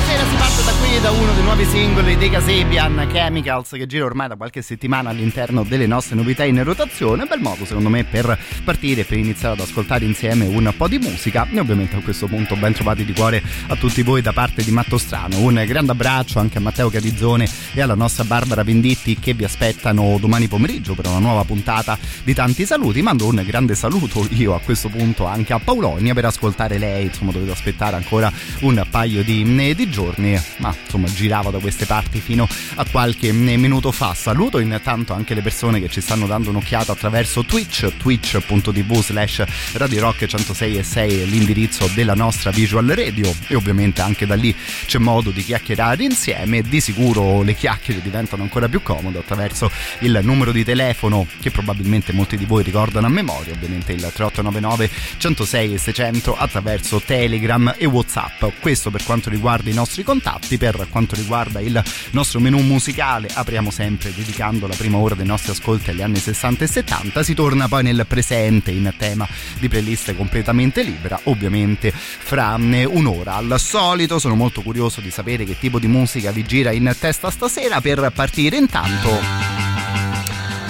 Stasera si parte da qui da uno dei nuovi singoli dei Casabian Chemicals che gira ormai da qualche settimana all'interno delle nostre novità in rotazione. Bel modo secondo me per partire, per iniziare ad ascoltare insieme un po' di musica e ovviamente a questo punto ben trovati di cuore a tutti voi da parte di Matto Strano. Un grande abbraccio anche a Matteo Carizzone e alla nostra Barbara Venditti che vi aspettano domani pomeriggio per una nuova puntata di tanti saluti. Mando un grande saluto io a questo punto anche a Paulonia per ascoltare lei, insomma dovete aspettare ancora un paio di di giorni, ma insomma girava da queste parti fino a qualche minuto fa. Saluto intanto anche le persone che ci stanno dando un'occhiata attraverso Twitch, twitch.tv slash Radio Rock 106 e 6 l'indirizzo della nostra visual radio e ovviamente anche da lì c'è modo di chiacchierare insieme. Di sicuro le chiacchiere diventano ancora più comode attraverso il numero di telefono che probabilmente molti di voi ricordano a memoria, ovviamente il 3899 106 e 600 attraverso Telegram e Whatsapp. Questo per quanto riguarda i nostri contatti. Per quanto riguarda il nostro menu musicale, apriamo sempre dedicando la prima ora dei nostri ascolti agli anni 60 e 70. Si torna poi nel presente in tema di playlist completamente libera, ovviamente fra un'ora. Al solito sono molto curioso di sapere che tipo di musica vi gira in testa stasera per partire intanto.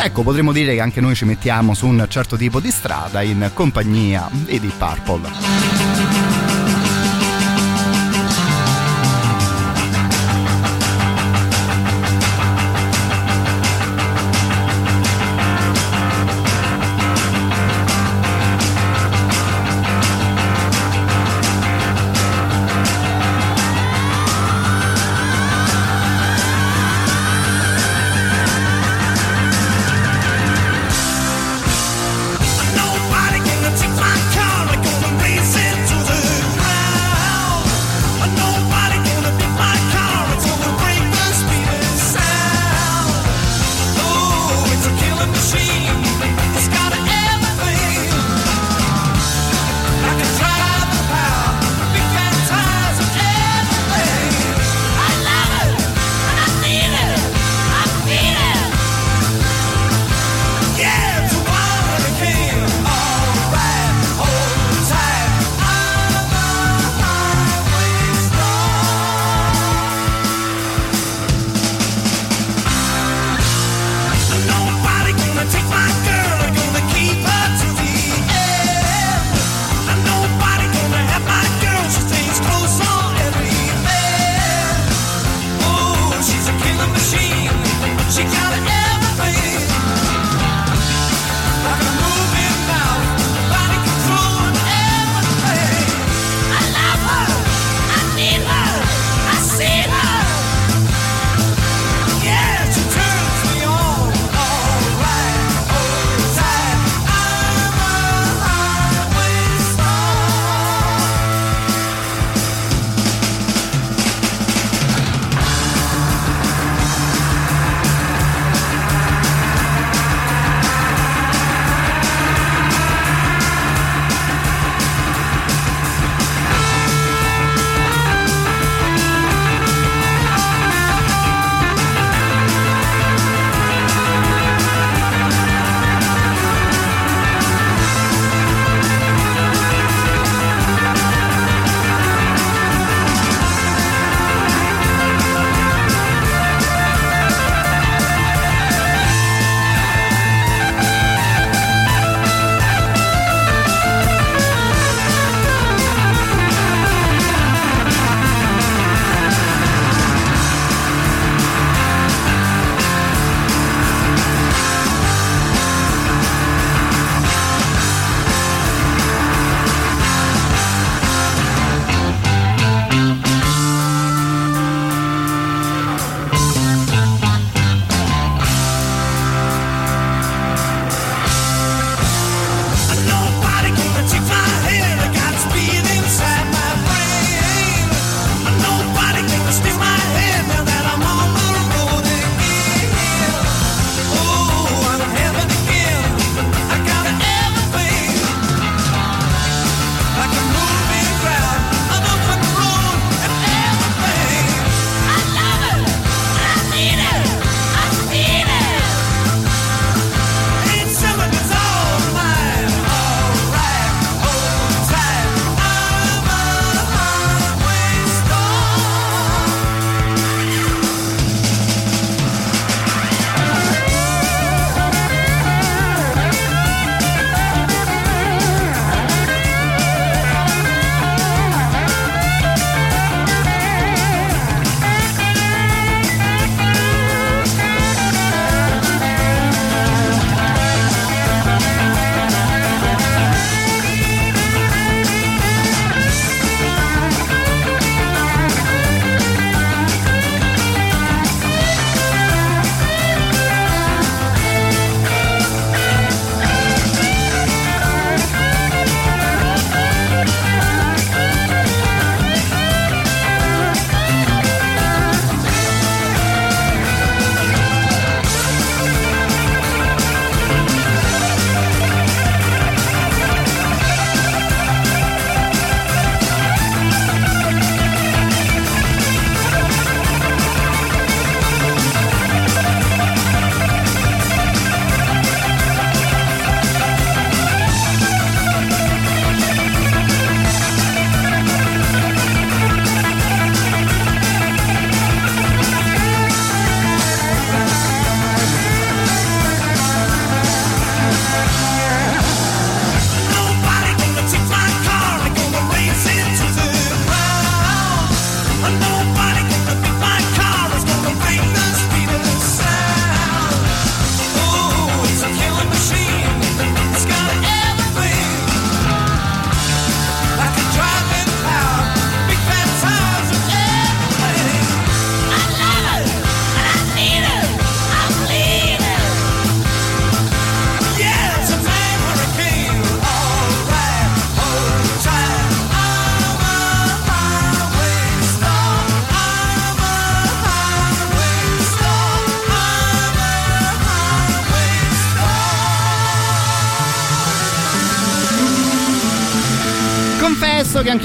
Ecco, potremmo dire che anche noi ci mettiamo su un certo tipo di strada in compagnia di Deep Purple.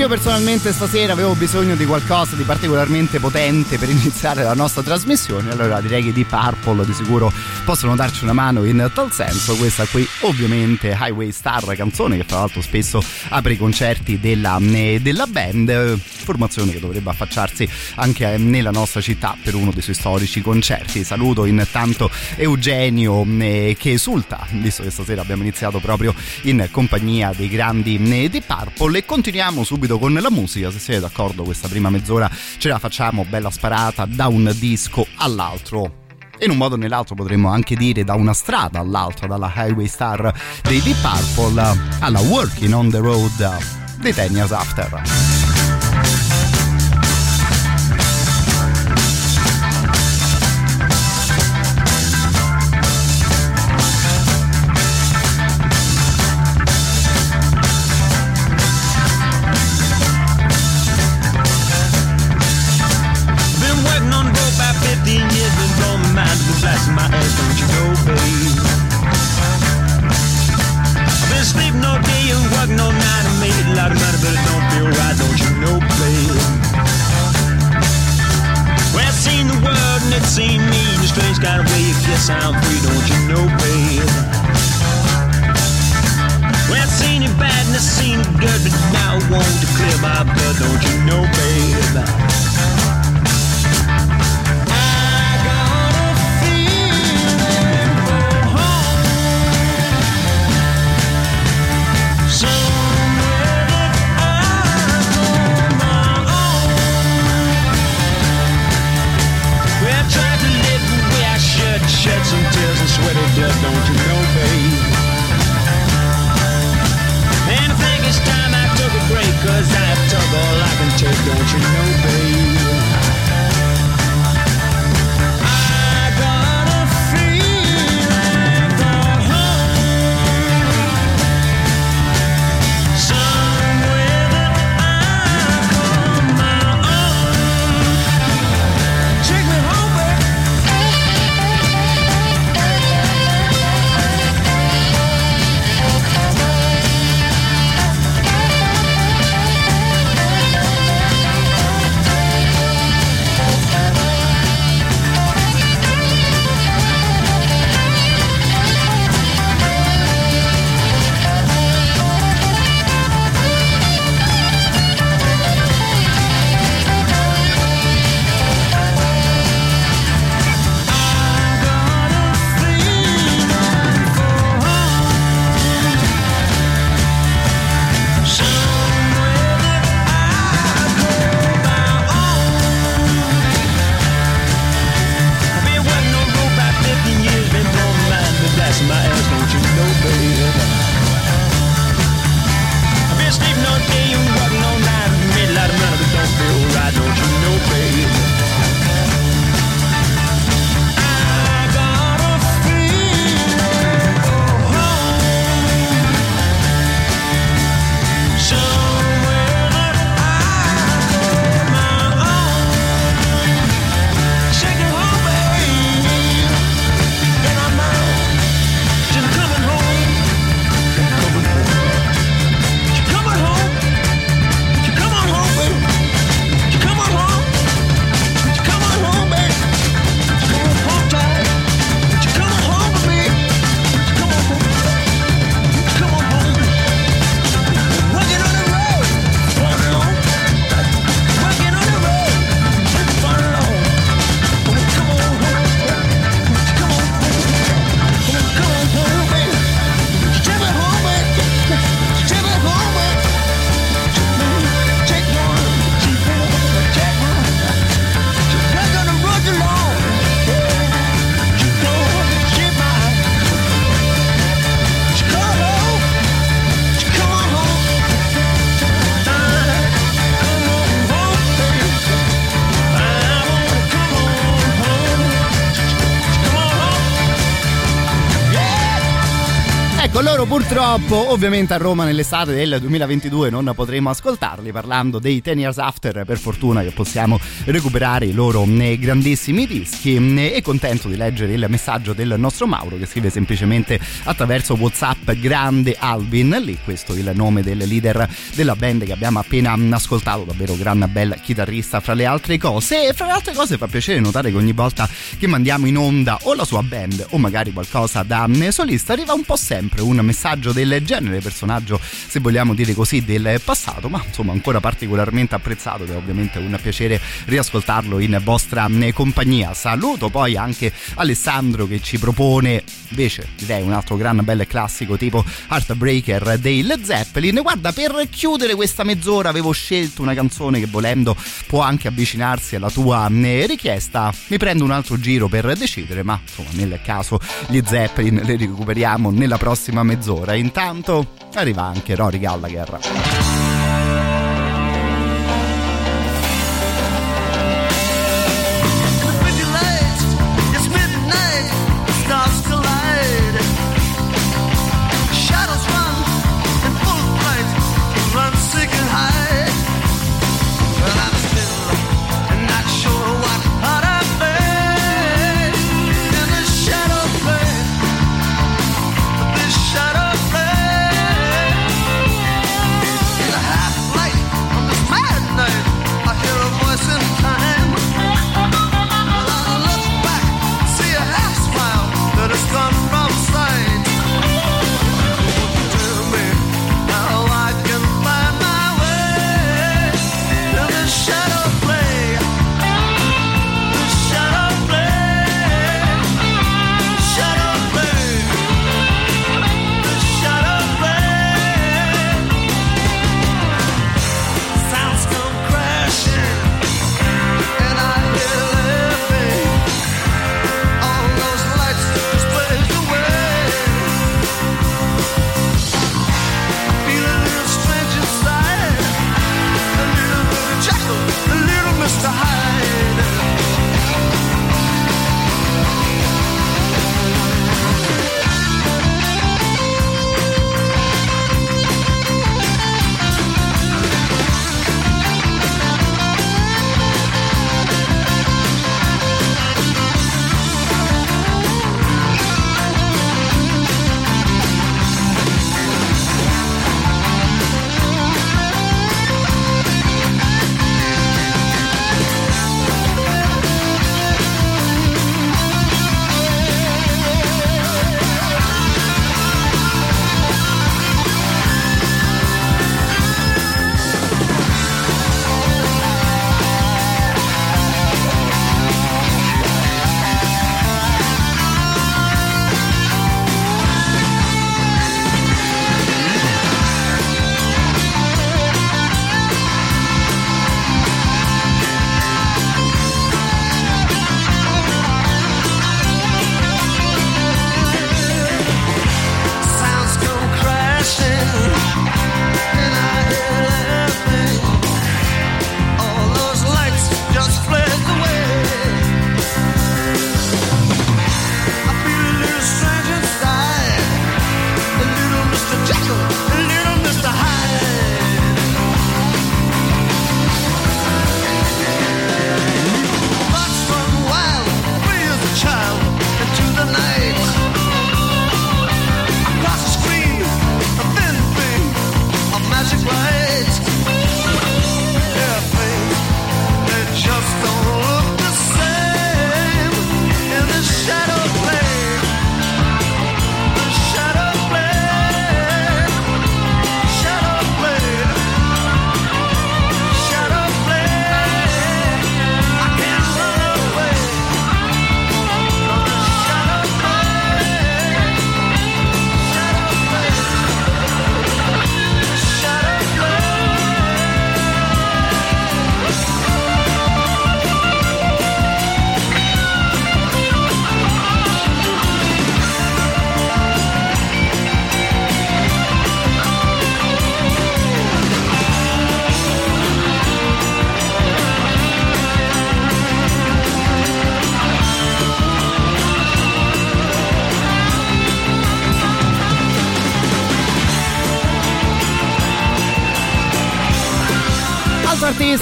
Anch'io personalmente stasera avevo bisogno di qualcosa di particolarmente potente per iniziare la nostra trasmissione, allora direi che di Purple di sicuro possono darci una mano in tal senso. Questa qui ovviamente Highway Star, canzone che tra l'altro spesso apre i concerti della, eh, della band, formazione che dovrebbe affacciarsi anche eh, nella nostra città per uno dei suoi storici concerti. Saluto intanto Eugenio eh, che esulta, visto che stasera abbiamo iniziato proprio in compagnia dei grandi di Purple e continuiamo subito con la musica, se siete d'accordo questa prima mezz'ora ce la facciamo bella sparata da un disco all'altro in un modo o nell'altro potremmo anche dire da una strada all'altra, dalla Highway Star dei Deep Purple alla Working on the Road dei Ten Years After. Purtroppo, ovviamente a Roma nell'estate del 2022 non potremo ascoltarli parlando dei Ten Years After, per fortuna che possiamo recuperare i loro eh, grandissimi dischi eh, e contento di leggere il messaggio del nostro Mauro che scrive semplicemente attraverso Whatsapp Grande Alvin, lì questo è il nome del leader della band che abbiamo appena ascoltato, davvero gran bel chitarrista fra le altre cose. E fra le altre cose fa piacere notare che ogni volta che mandiamo in onda o la sua band o magari qualcosa da solista arriva un po' sempre un messaggio del genere, personaggio se vogliamo dire così del passato, ma insomma ancora particolarmente apprezzato ed è ovviamente un piacere riascoltarlo in vostra eh, compagnia. Saluto poi anche Alessandro che ci propone invece direi un altro gran bel classico tipo Heartbreaker dei Led Zeppelin. Guarda, per chiudere questa mezz'ora avevo scelto una canzone che volendo può anche avvicinarsi alla tua eh, richiesta. Mi prendo un altro giro per decidere, ma insomma nel caso gli Zeppelin le recuperiamo nella prossima mezz'ora. Intanto arriva anche Rory Gallagher.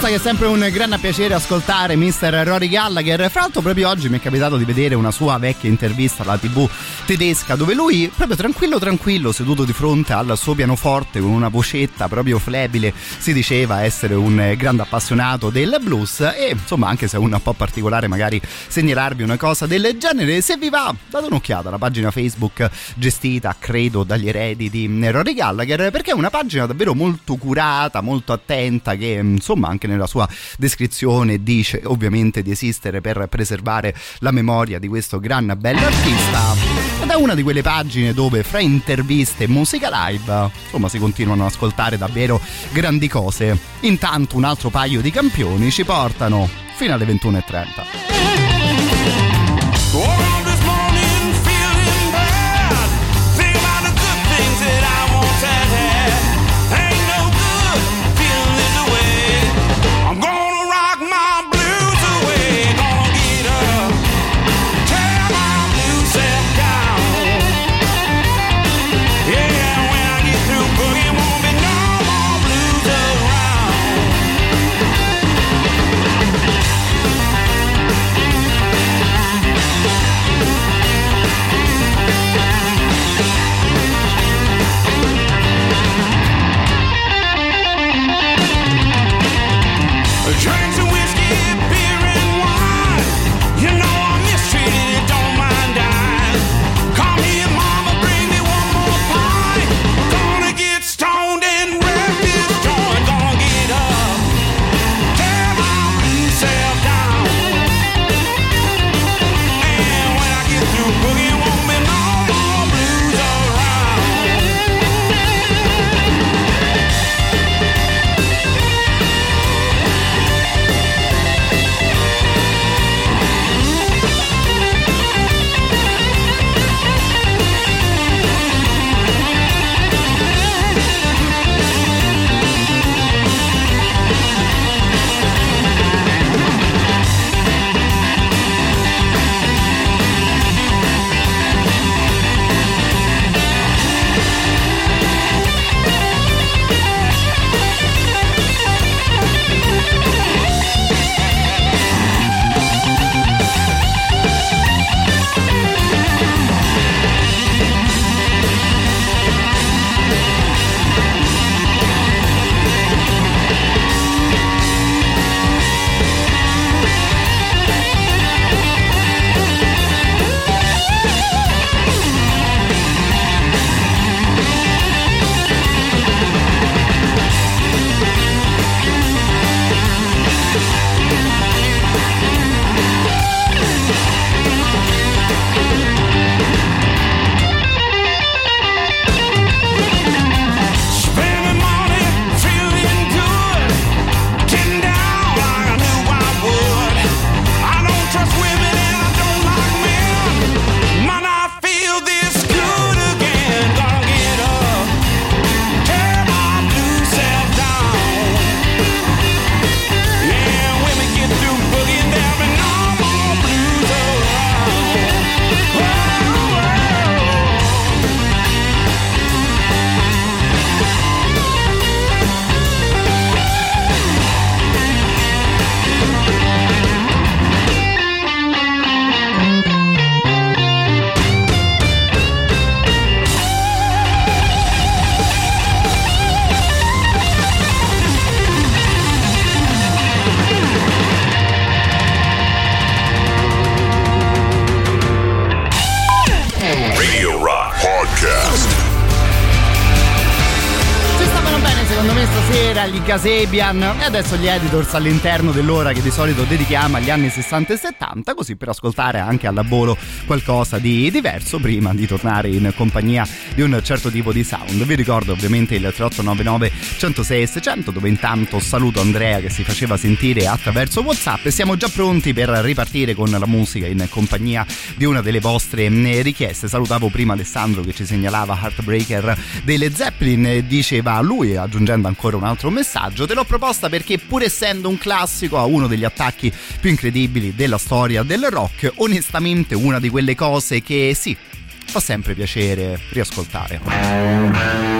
Artista che è sempre un grande piacere ascoltare, Mr. Rory Gallagher. Fra l'altro, proprio oggi mi è capitato di vedere una sua vecchia intervista alla TV tedesca, dove lui, proprio tranquillo, tranquillo, seduto di fronte al suo pianoforte con una vocetta proprio flebile, si diceva essere un grande appassionato del blues. E insomma, anche se è un po' particolare, magari segnalarvi una cosa del genere, se vi va, date un'occhiata alla pagina Facebook gestita, credo, dagli eredi di Rory Gallagher, perché è una pagina davvero molto curata, molto attenta, che insomma anche nella sua descrizione dice ovviamente di esistere per preservare la memoria di questo gran bell'artista ed è una di quelle pagine dove fra interviste e musica live insomma si continuano ad ascoltare davvero grandi cose. Intanto un altro paio di campioni ci portano fino alle 21.30 Kasabian e adesso gli editors all'interno dell'ora che di solito dedichiamo agli anni 60 e 70 così per ascoltare anche al lavoro qualcosa di diverso prima di tornare in compagnia di un certo tipo di sound. Vi ricordo ovviamente il 3899 106 600 dove intanto saluto Andrea che si faceva sentire attraverso Whatsapp. E siamo già pronti per ripartire con la musica in compagnia di una delle vostre richieste salutavo prima Alessandro che ci segnalava Heartbreaker delle Zeppelin diceva lui aggiungendo ancora un altro messaggio. Te l'ho proposta perché, pur essendo un classico, ha uno degli attacchi più incredibili della storia del rock. Onestamente, una di quelle cose che sì, fa sempre piacere riascoltare.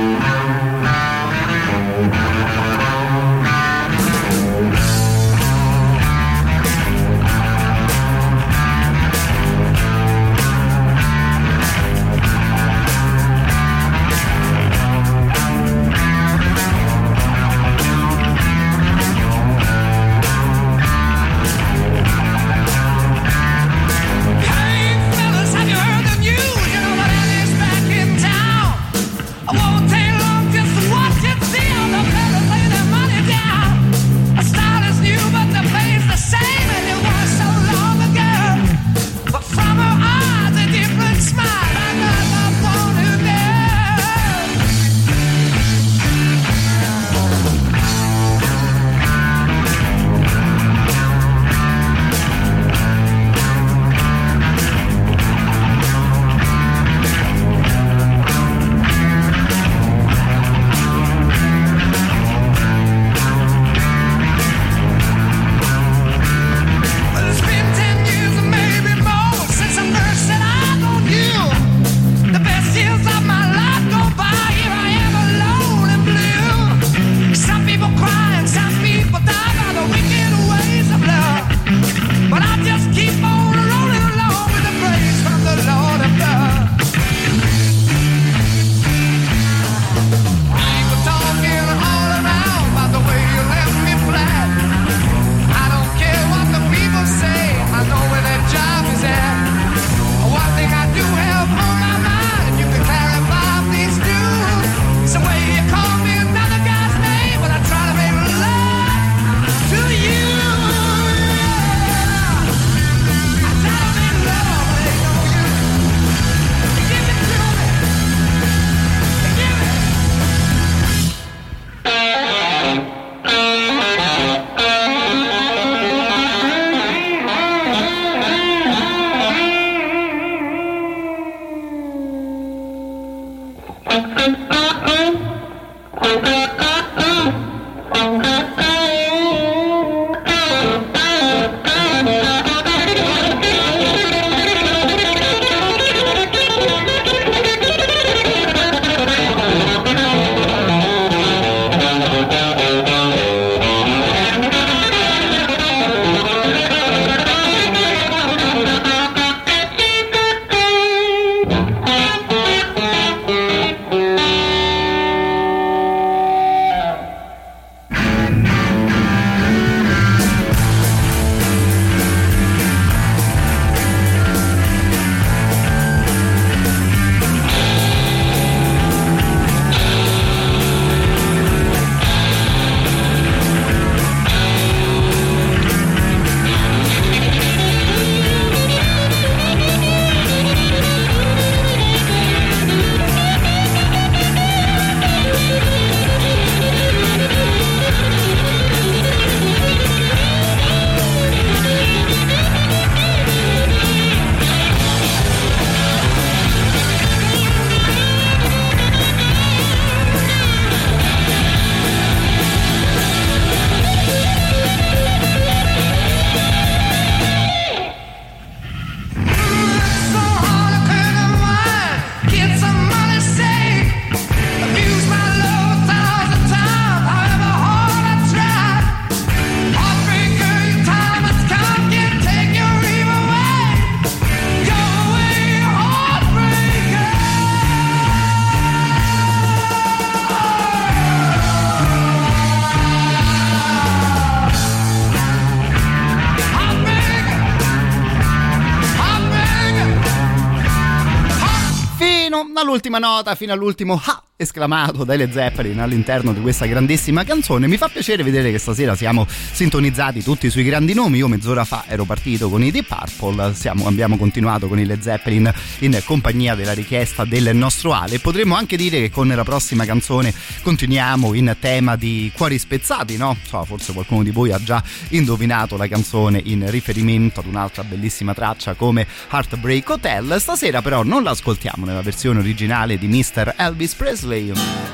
Fino all'ultima nota, fino all'ultimo ha esclamato dai Zeppelin all'interno di questa grandissima canzone. Mi fa piacere vedere che stasera siamo sintonizzati tutti sui grandi nomi. Io mezz'ora fa ero partito con i Deep Purple, siamo, abbiamo continuato con i Led Zeppelin in compagnia della richiesta del nostro Ale. Potremmo anche dire che con la prossima canzone continuiamo in tema di cuori spezzati, no? So, forse qualcuno di voi ha già indovinato la canzone in riferimento ad un'altra bellissima traccia come Heartbreak Hotel. Stasera però non l'ascoltiamo nella versione originale di Mr. Elvis Presley.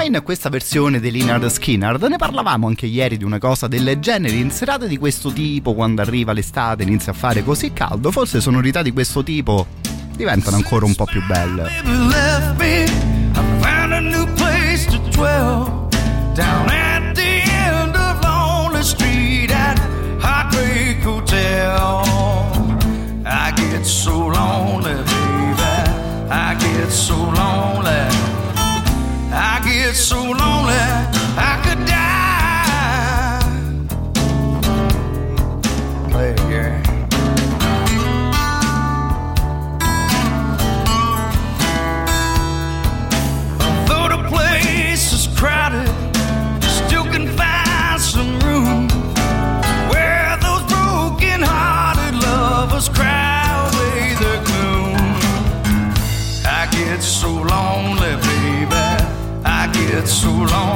Ma in questa versione di Leonard Skinner ne parlavamo anche ieri di una cosa del genere, in serate di questo tipo, quando arriva l'estate, inizia a fare così caldo, forse sonorità di questo tipo diventano ancora un po' più belle. Down at baby. I get so lonely. So lonely.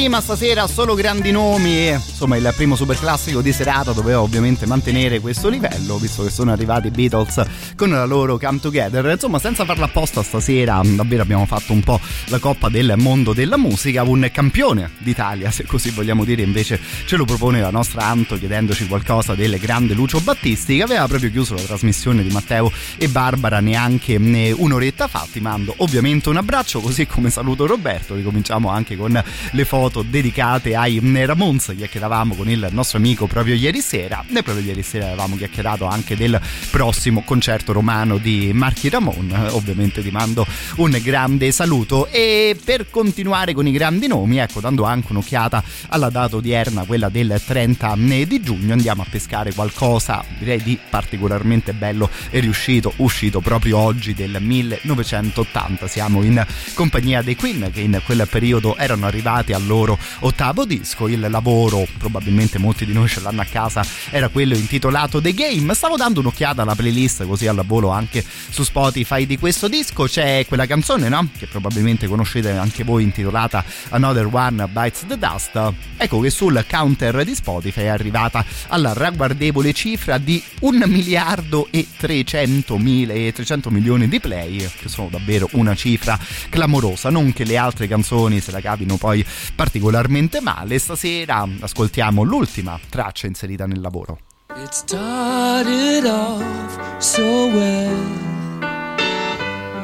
Prima, stasera solo grandi nomi. Insomma, il primo super classico di serata doveva ovviamente mantenere questo livello, visto che sono arrivati i Beatles con la loro Come Together. Insomma, senza farla apposta stasera, davvero abbiamo fatto un po' la coppa del mondo della musica. Un campione d'Italia, se così vogliamo dire, invece ce lo propone la nostra Anto chiedendoci qualcosa del grande Lucio Battisti, che aveva proprio chiuso la trasmissione di Matteo e Barbara neanche un'oretta fa. Ti mando ovviamente un abbraccio, così come saluto Roberto. Ricominciamo anche con le foto dedicate ai Ramones. Chiacchieravamo con il nostro amico proprio ieri sera. E proprio ieri sera avevamo chiacchierato anche del prossimo concerto romano di Marchi Ramon. Ovviamente ti mando un grande saluto. E per continuare con i grandi nomi, ecco, dando anche un'occhiata alla data odierna, quella del 30 di giugno, andiamo a pescare qualcosa, direi di particolarmente bello e riuscito, uscito proprio oggi del 1980. Siamo in compagnia dei Queen che in quel periodo erano arrivati al loro ottavo disco. Il lavoro, probabilmente molti di noi ce l'hanno a casa, era quello intitolato The Game. Stavo dando un'occhiata alla playlist così al volo anche su Spotify di questo disco. C'è quella canzone, no? Che probabilmente conoscete anche voi, intitolata Another One Bites the Dust. Ecco che sul counter di Spotify è arrivata alla ragguardevole cifra di 1 miliardo e 300, mila, 300 milioni di play, che sono davvero una cifra clamorosa. Non che le altre canzoni se la cavino poi particolarmente male. Stasera ascoltiamo l'ultima traccia inserita nel lavoro. It started off so well.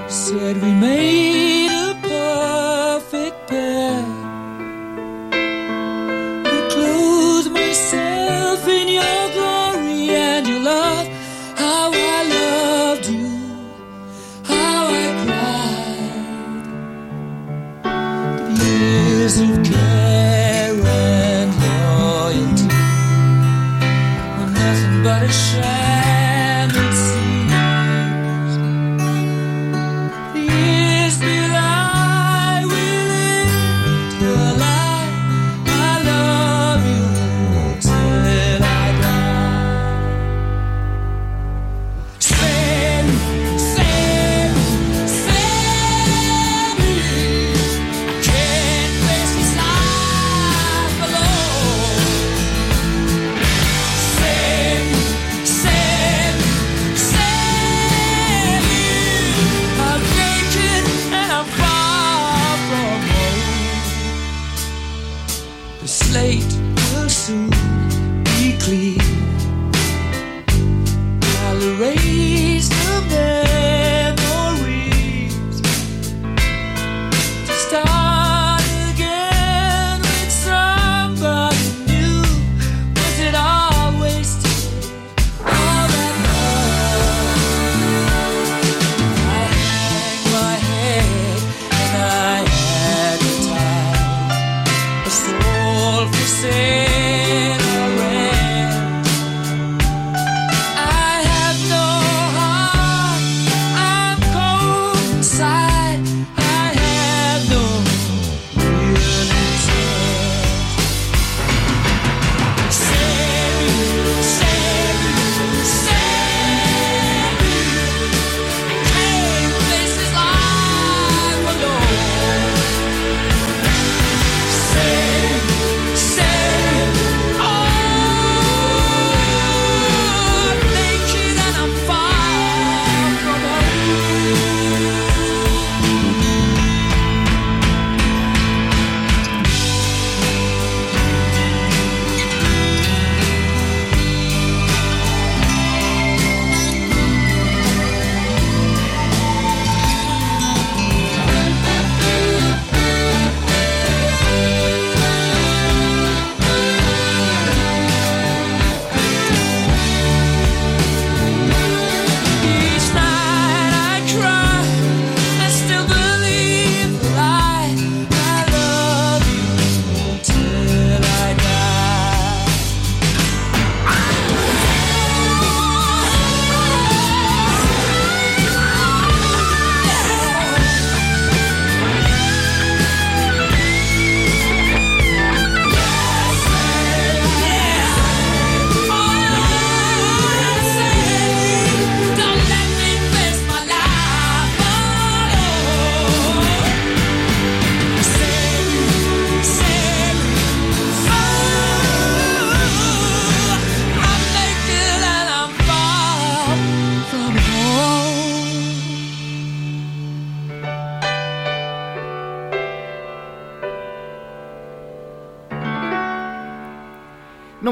Said we made a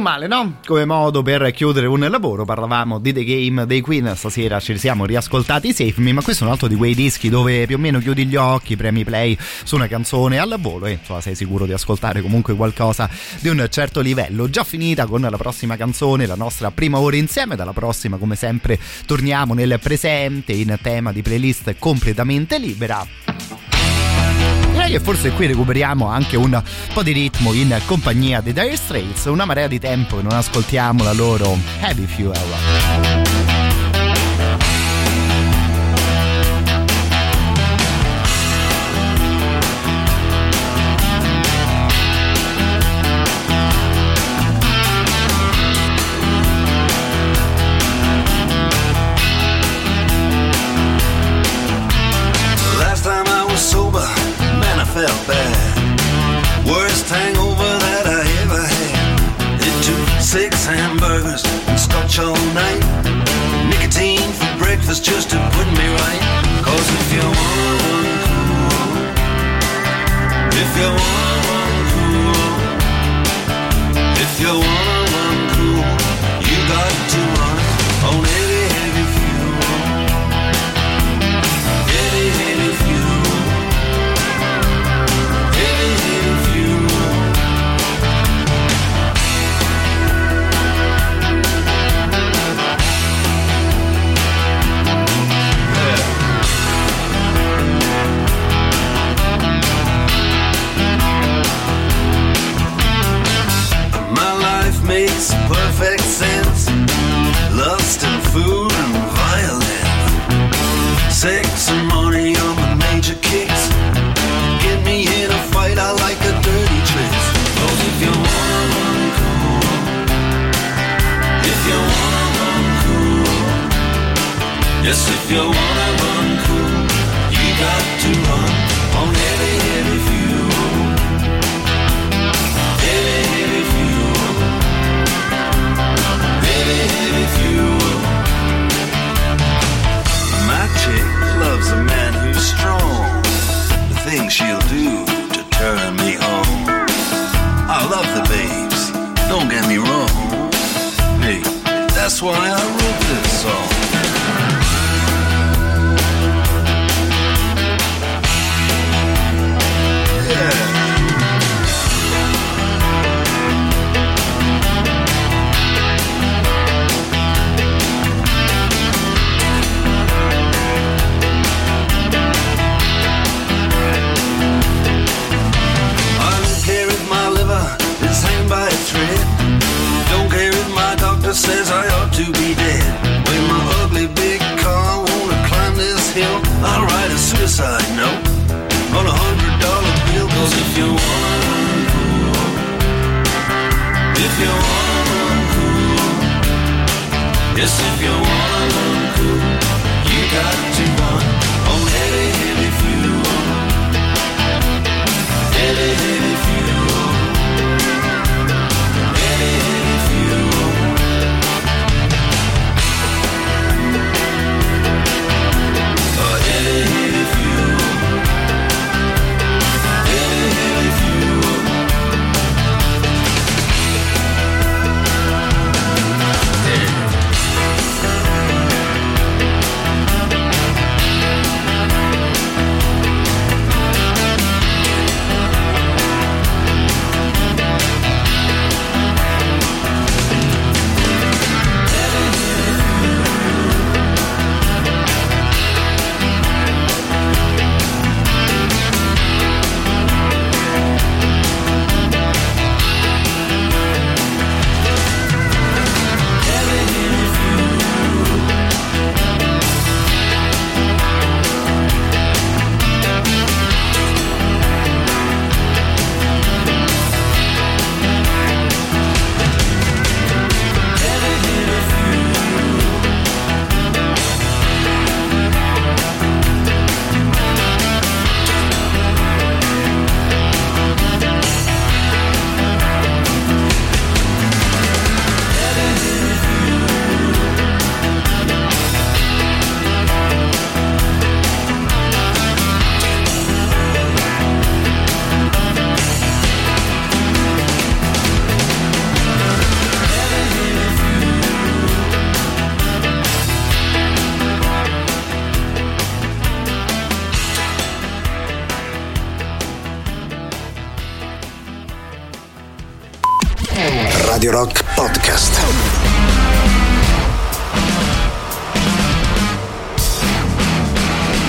male, no? Come modo per chiudere un lavoro, parlavamo di The Game dei Queen, stasera ci siamo riascoltati Save Me, ma questo è un altro di quei dischi dove più o meno chiudi gli occhi, premi play su una canzone al volo e insomma, sei sicuro di ascoltare comunque qualcosa di un certo livello. Già finita con la prossima canzone, la nostra prima ora insieme, dalla prossima come sempre torniamo nel presente in tema di playlist completamente libera. Che forse qui recuperiamo anche un po' di ritmo in compagnia dei Dire Straits, una marea di tempo che non ascoltiamo la loro Heavy Fuel. Breakfast just to put me right. Cause if you wanna cool, if you wanna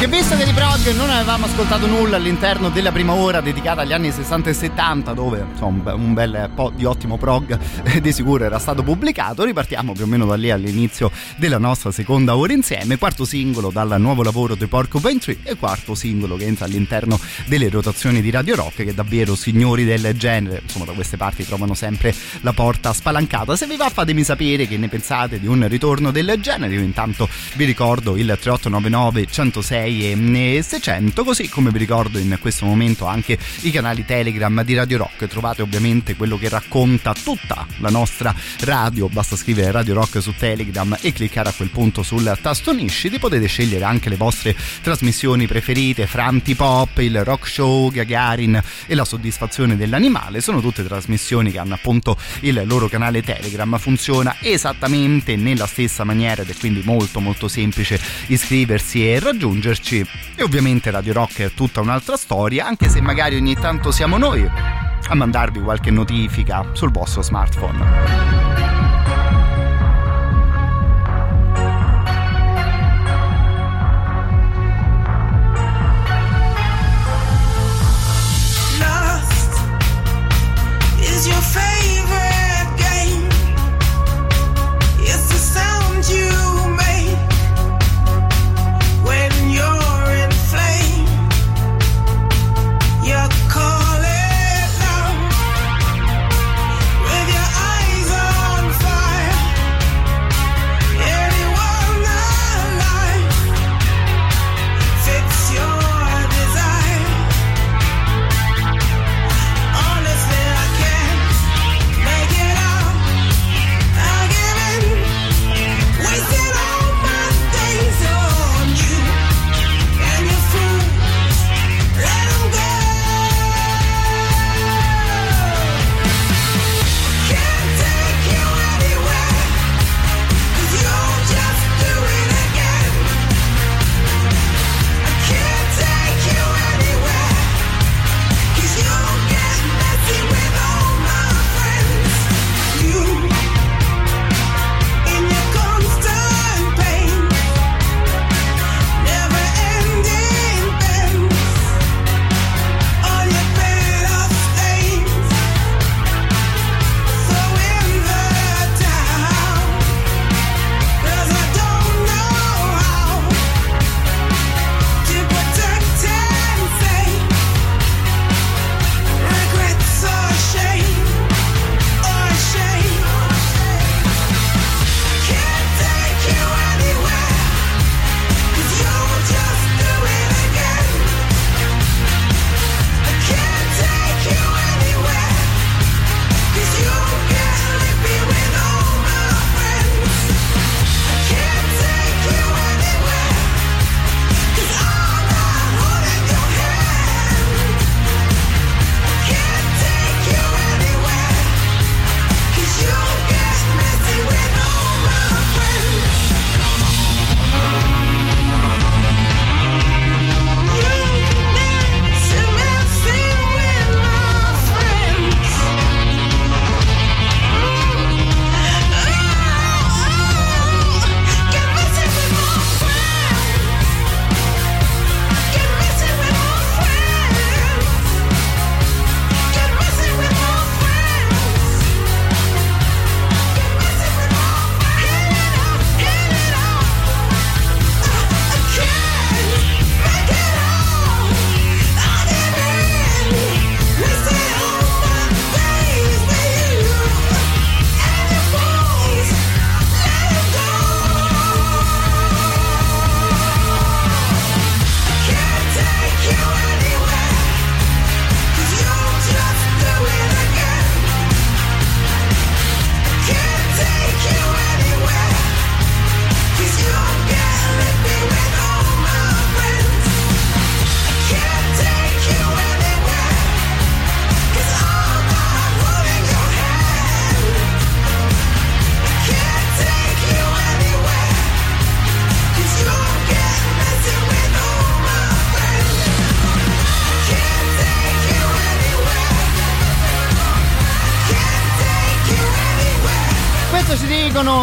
Che visto che di non avevamo ascoltato nulla all'interno della prima ora dedicata agli anni 60 e 70, dove insomma, un bel po' di ottimo prog eh, di sicuro era stato pubblicato, ripartiamo più o meno da lì all'inizio della nostra seconda ora insieme. Quarto singolo dal nuovo lavoro di Porcupine Tree e quarto singolo che entra all'interno delle rotazioni di Radio Rock, che davvero signori del genere, insomma, da queste parti trovano sempre la porta spalancata. Se vi va, fatemi sapere che ne pensate di un ritorno del genere. Io intanto vi ricordo il 3899 106 e 600 così come vi ricordo in questo momento anche i canali Telegram di Radio Rock. Trovate ovviamente quello che racconta tutta la nostra radio. Basta scrivere Radio Rock su Telegram e cliccare a quel punto sul tasto Nisciti potete scegliere anche le vostre trasmissioni preferite fra Antipop, il Rock Show, Gagarin e la soddisfazione dell'animale. Sono tutte trasmissioni che hanno appunto il loro canale Telegram. Funziona esattamente nella stessa maniera ed è quindi molto molto semplice iscriversi e raggiungerci e ovviamente Radio Rock è tutta un'altra storia anche se magari ogni tanto siamo noi a mandarvi qualche notifica sul vostro smartphone.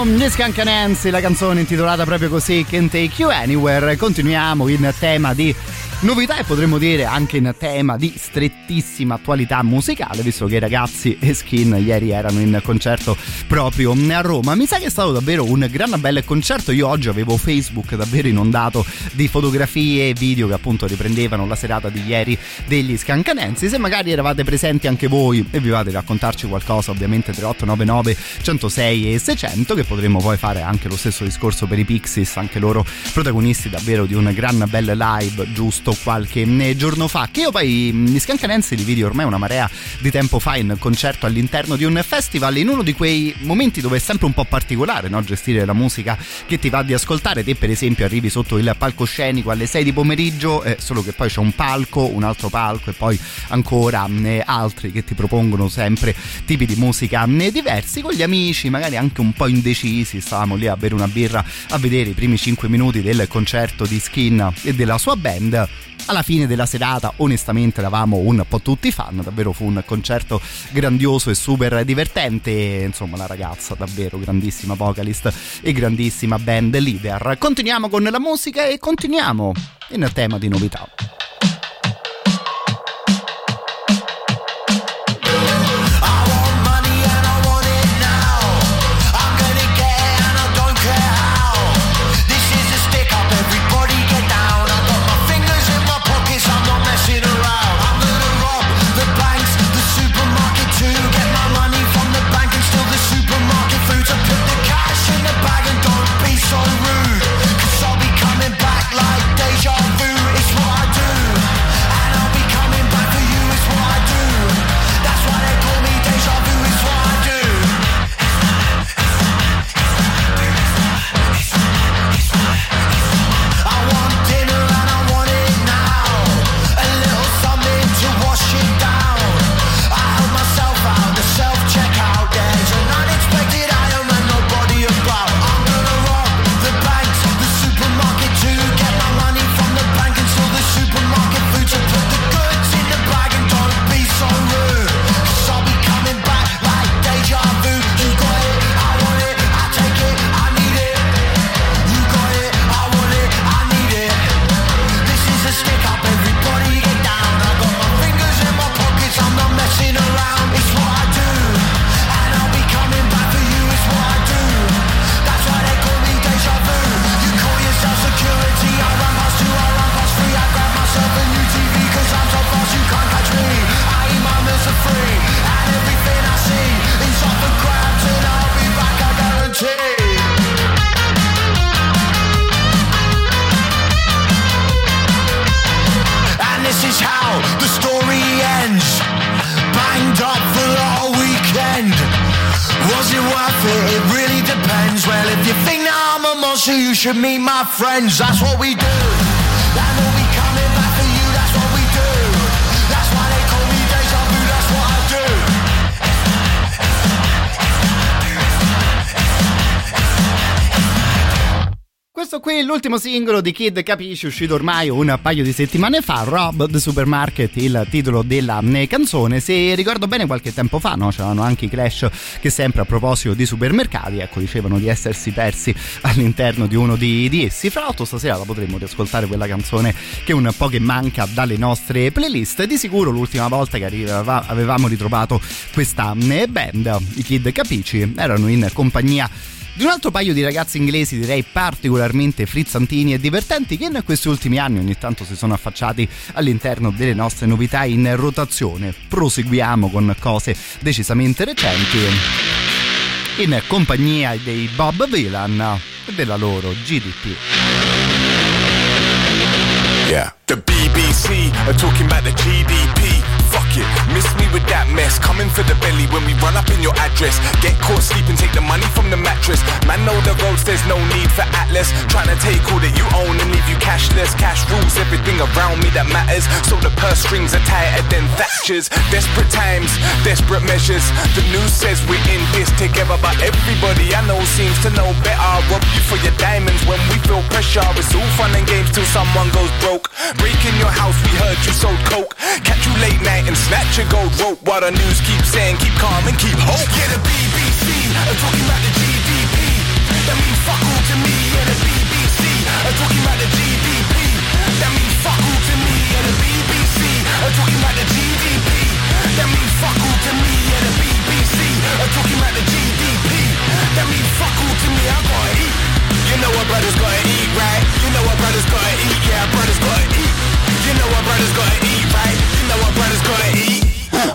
Proseguono gli Scancanensi, la canzone intitolata proprio così, Can't Take You Anywhere. Continuiamo in tema di novità e potremmo dire anche in tema di strettissima attualità musicale, visto che i ragazzi e Skin ieri erano in concerto proprio a Roma. Mi sa che è stato davvero un gran bel concerto. Io oggi avevo Facebook davvero inondato di fotografie e video che appunto riprendevano la serata di ieri degli Scancanensi. Se magari eravate presenti anche voi e vi vate a raccontarci qualcosa, ovviamente 3899 106 e 600, che potremmo poi fare anche lo stesso discorso per i Pixies, anche loro protagonisti davvero di un gran bel live giusto qualche eh, giorno fa. Che io poi gli Scancanensi li vidi ormai una marea di tempo fa in concerto all'interno di un festival, in uno di quei momenti dove è sempre un po' particolare no? gestire la musica che ti va di ascoltare. Te, per esempio, arrivi sotto il palcoscenico alle 6 di pomeriggio, eh, solo che poi c'è un palco, un altro palco e poi ancora eh, altri che ti propongono sempre tipi di musica eh, diversi con gli amici, magari anche un po' indecisi. Stavamo lì a bere una birra a vedere i primi 5 minuti del concerto di Skin e della sua band alla fine della serata onestamente eravamo un po' tutti fan davvero fu un concerto grandioso e super divertente. Insomma la ragazza davvero grandissima vocalist e grandissima band leader. Continuiamo con la musica e continuiamo in tema di novità should meet my friends. That's what we do. Questo qui è l'ultimo singolo di Kid Capisci, uscito ormai un paio di settimane fa, Rob the Supermarket, il titolo della eh, canzone. Se ricordo bene qualche tempo fa, no? c'erano anche i Clash che sempre a proposito di supermercati, ecco, dicevano di essersi persi all'interno di uno di, di essi. Fra l'altro stasera la potremmo riascoltare quella canzone che un po' che manca dalle nostre playlist. Di sicuro l'ultima volta che arriva- avevamo ritrovato questa eh, band, i Kid Capisci, erano in compagnia di un altro paio di ragazzi inglesi direi particolarmente frizzantini e divertenti che in questi ultimi anni ogni tanto si sono affacciati all'interno delle nostre novità in rotazione. Proseguiamo con cose decisamente recenti in compagnia dei Bob Dylan e della loro GDP. Yeah. The BBC are talking about the GDP. Miss me with that mess. Coming for the belly when we run up in your address. Get caught sleeping, take the money from the mattress. Man, know the roads, there's no need for Atlas. Trying to take all that you own and leave you cashless. Cash rules everything around me that matters. So the purse strings are tighter than Thatcher's. Desperate times, desperate measures. The news says we're in this together, but everybody I know seems to know better. Rob you for your diamonds when we feel pressure. It's all fun and games till someone goes broke. Break in your house, we heard you sold coke. Catch you late night and snatch your gold rope. While the news keeps saying keep calm and keep hope. Yeah, the BBC are talking about the GDP. That means fuck all to me, yeah, the BBC. I'm talking about the GDP. That means fuck all to me, yeah, the BBC. I'm talking about the GDP. That means fuck all to me, yeah, the BBC. I'm talking about the GDP. That means fuck all to me, I gotta eat. You know what brothers gotta eat, right? You know what brothers gotta eat, yeah, brothers gotta eat. You know what brothers gotta eat, right? spreader's gonna eat.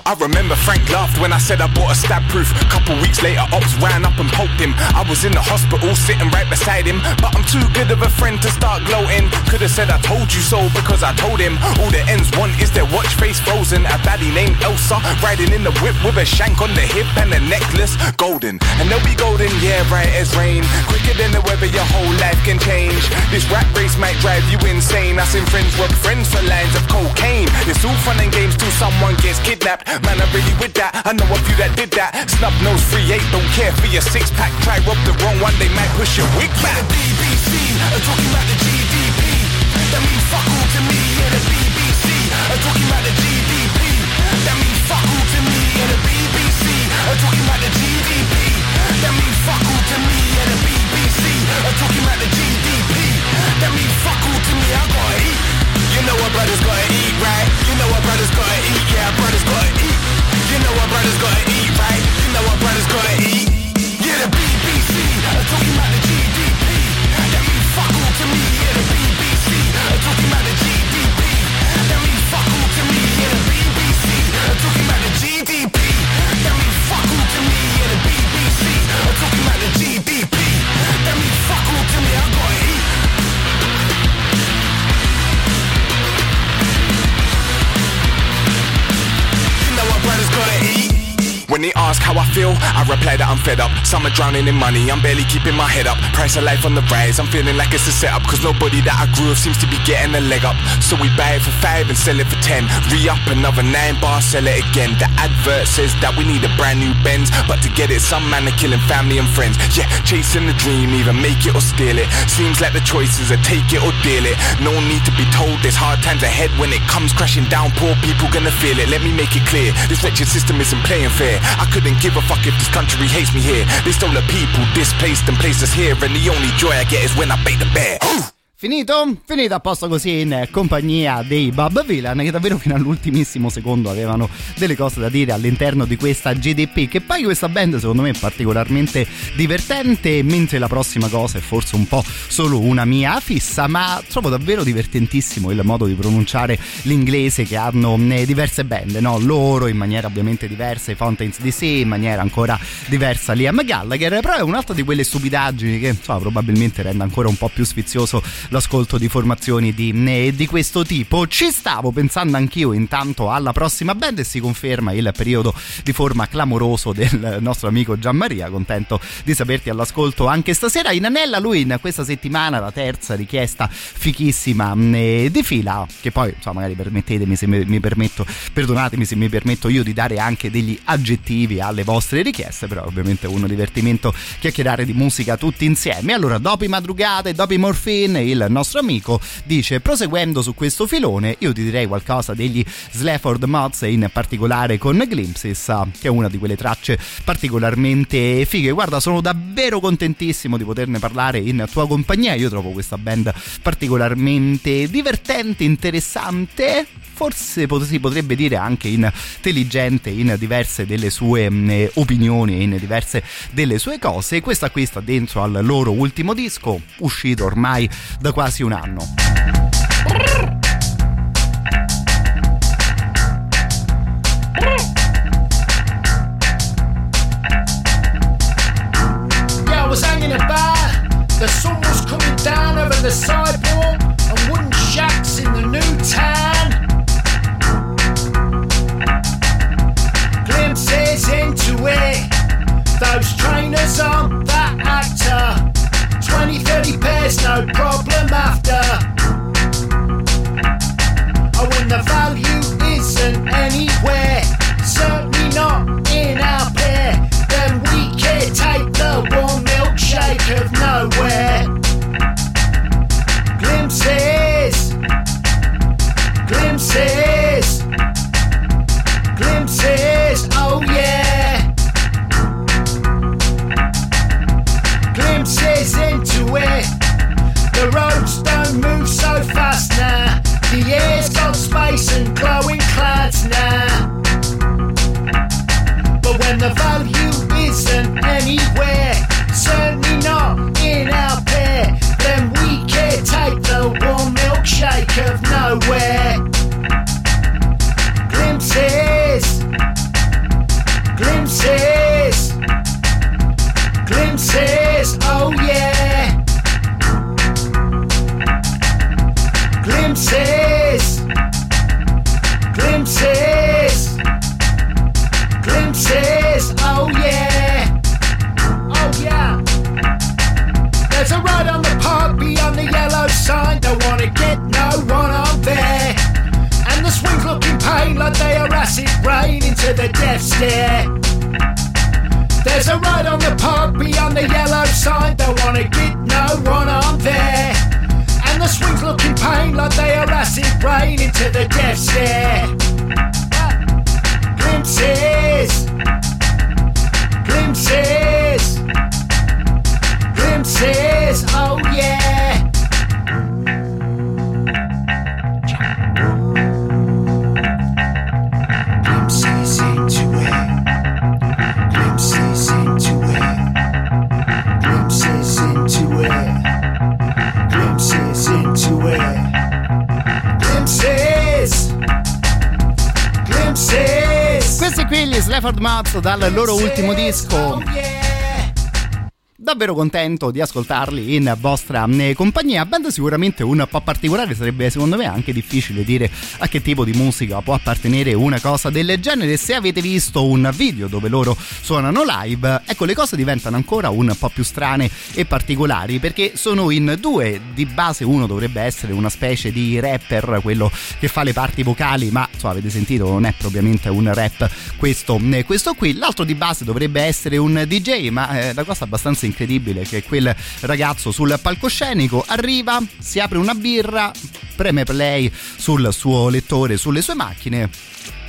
I remember Frank laughed when I said I bought a stab proof. Couple weeks later, Ops ran up and poked him. I was in the hospital sitting right beside him. But I'm too good of a friend to start gloating. Could've said I told you so because I told him. All the ends want is their watch face frozen. A baddie named Elsa riding in the whip with a shank on the hip and a necklace golden. And they'll be golden, yeah, right as rain. Quicker than the weather, your whole life can change. This rap race might drive you insane. Us in friends rob friends for lines of cocaine. It's all fun and games till someone gets kidnapped. Man, I'm really with that. I know a few that did that. Snub nose, free eight, don't care for your six pack. Try rob the wrong one, they might push your wig back. The BBC, I'm talking about the GDP. That means fuck all to me, yeah, the BBC. I'm talking about the GDP. That means fuck all to me, yeah, the BBC. I'm talking about the GDP. That means fuck all to me, yeah, the BBC. I'm talking about the GDP. That means fuck all to me, I gotta eat. You know what brothers gotta eat, right? You know what brothers gotta eat, yeah, brothers gotta eat. Know what brothers gotta eat, right? You know what brothers gotta eat. When they ask how I feel, I reply that I'm fed up. Some are drowning in money, I'm barely keeping my head up. Price of life on the rise, I'm feeling like it's a setup. Cause nobody that I grew with seems to be getting a leg up. So we buy it for five and sell it for ten. Re up another nine bar, sell it again. The advert says that we need a brand new Benz. But to get it, some man are killing family and friends. Yeah, chasing the dream, either make it or steal it. Seems like the choices are take it or deal it. No need to be told there's hard times ahead when it comes crashing down. Poor people gonna feel it. Let me make it clear. This wretched system isn't playing fair. I couldn't give a fuck if this country hates me here. They stole the people, displaced and placed us here. And the only joy I get is when I bait the bear. Finito? Finito a posto così in compagnia dei Bob Villain che davvero fino all'ultimissimo secondo avevano delle cose da dire all'interno di questa GDP che poi questa band secondo me è particolarmente divertente mentre la prossima cosa è forse un po' solo una mia fissa ma trovo davvero divertentissimo il modo di pronunciare l'inglese che hanno eh, diverse band no? loro in maniera ovviamente diversa i Fountains DC in maniera ancora diversa Liam Gallagher però è un'altra di quelle stupidaggini che insomma, probabilmente rende ancora un po' più sfizioso l'ascolto di formazioni di, di questo tipo. Ci stavo pensando anch'io intanto alla prossima band e si conferma il periodo di forma clamoroso del nostro amico Gianmaria. Contento di saperti all'ascolto anche stasera. In Anella, lui in questa settimana la terza richiesta fichissima eh, di fila. Che poi, insomma, magari permettetemi se mi, mi permetto, perdonatemi se mi permetto io di dare anche degli aggettivi alle vostre richieste. Però, ovviamente, è uno divertimento chiacchierare di musica tutti insieme. Allora, dopo i madrugate, dopo i morfin, il nostro amico dice proseguendo su questo filone io ti direi qualcosa degli Slafford Mods in particolare con Glimpses che è una di quelle tracce particolarmente fighe. Guarda sono davvero contentissimo di poterne parlare in tua compagnia. Io trovo questa band particolarmente divertente interessante forse si potrebbe dire anche intelligente in diverse delle sue mh, opinioni e in diverse delle sue cose. Questa qui sta dentro al loro ultimo disco uscito ormai da quasi un anno Yeah, I was hanging about. The sun was coming down over the sidewalk and wooden shacks in the new town. Glimpses into it. Those trainers on that actor. 20, 30 pairs, no problem after. Oh, when the value isn't anywhere, certainly not in our pair, then we can take the warm milkshake of nowhere. Milkshake of nowhere. Glimpses, glimpses, glimpses, oh yeah. Glimpses, glimpses, glimpses, oh yeah, oh yeah. There's a road sign. Don't wanna get no one on there. And the swings look in pain like they are acid rain into the death stare. There's a road on the park beyond the yellow sign. Don't wanna get no one on there. And the swings look in pain like they are acid rain into the death stare. Glimpses, glimpses, glimpses, oh yeah. Questi qui gli Slafford Mats dal loro ultimo disco. Davvero contento di ascoltarli in vostra eh, compagnia. Band sicuramente un po' particolare, sarebbe secondo me anche difficile dire a che tipo di musica può appartenere una cosa del genere. Se avete visto un video dove loro suonano live, ecco le cose diventano ancora un po' più strane e particolari perché sono in due. Di base uno dovrebbe essere una specie di rapper, quello che fa le parti vocali, ma so, avete sentito, non è propriamente un rap questo, eh, questo qui. L'altro di base dovrebbe essere un DJ, ma eh, la cosa abbastanza incredibile è che quel ragazzo sul palcoscenico arriva, si apre una birra, preme play sul suo lettore, sulle sue macchine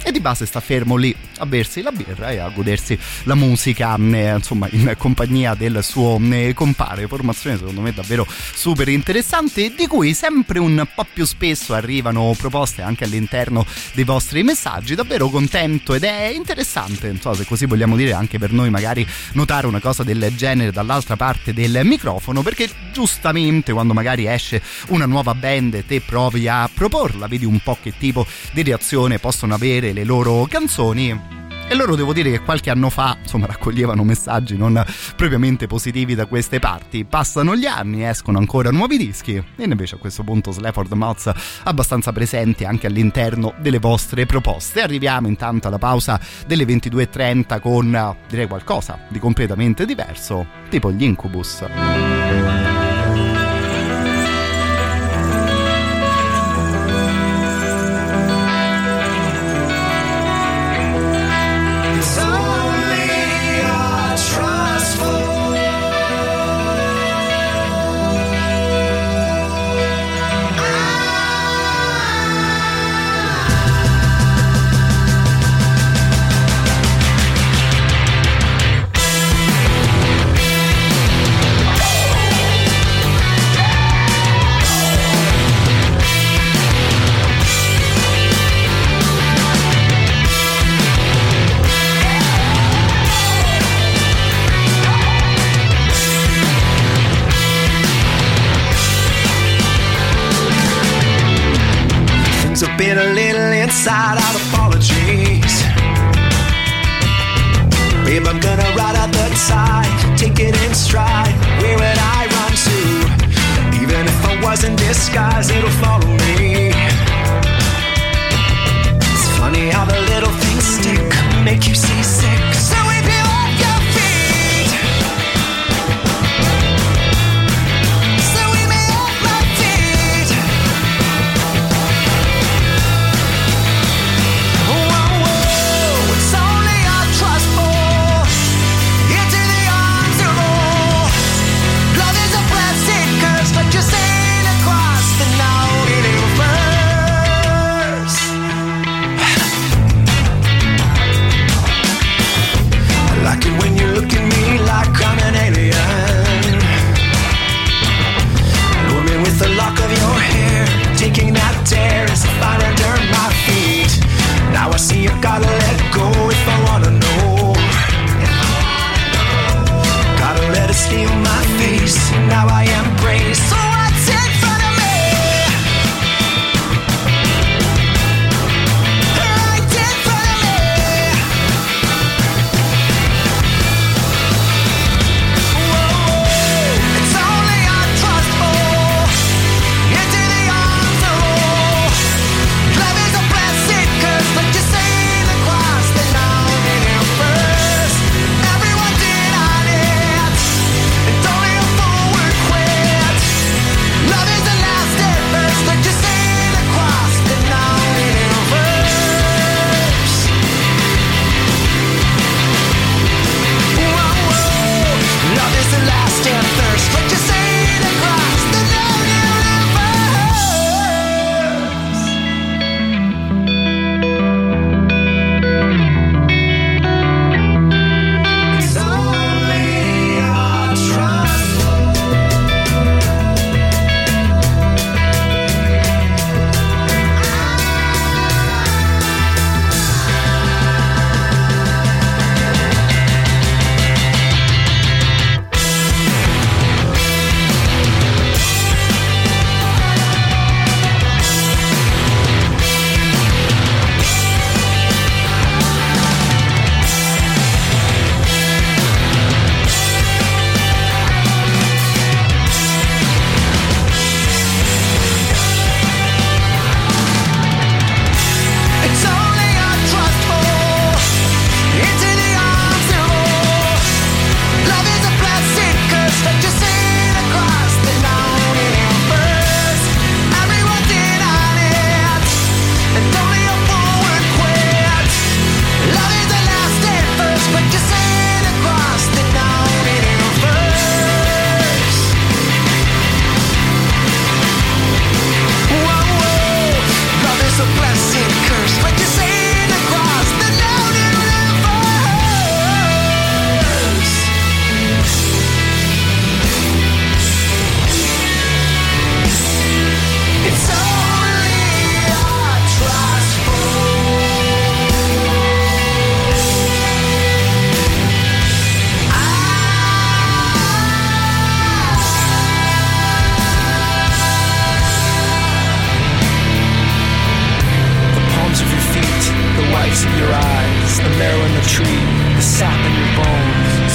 e di base sta fermo lì a bersi la birra e a godersi la musica eh, insomma in compagnia del suo eh, compare. Formazione secondo me davvero super interessante di cui sempre un po' più spesso arrivano proposte anche all'interno dei vostri messaggi. Davvero contento ed è interessante non so se così vogliamo dire anche per noi magari notare una cosa del genere dall'altra parte del microfono perché giustamente quando magari esce una nuova band e te provi a proporla vedi un po' che tipo di reazione possono avere le loro canzoni. E loro devo dire che qualche anno fa insomma raccoglievano messaggi non propriamente positivi da queste parti. Passano gli anni escono ancora nuovi dischi e invece a questo punto Slafford Mods abbastanza presenti anche all'interno delle vostre proposte. Arriviamo intanto alla pausa delle 22.30 con direi qualcosa di completamente diverso tipo gli Incubus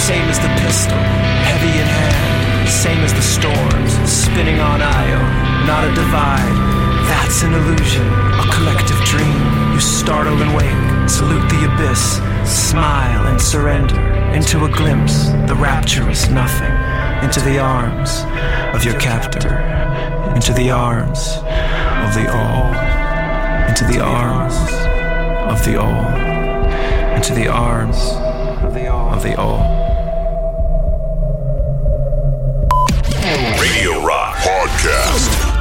same as the pistol, heavy in hand, same as the storms, spinning on Io, not a divide. That's an illusion, a collective dream. You startle and wake, salute the abyss, smile and surrender into a glimpse, the rapturous nothing, into the arms of your captor, into the arms of the all, into the arms of the all, into the arms of the all. Of the all. Radio Rock Podcast.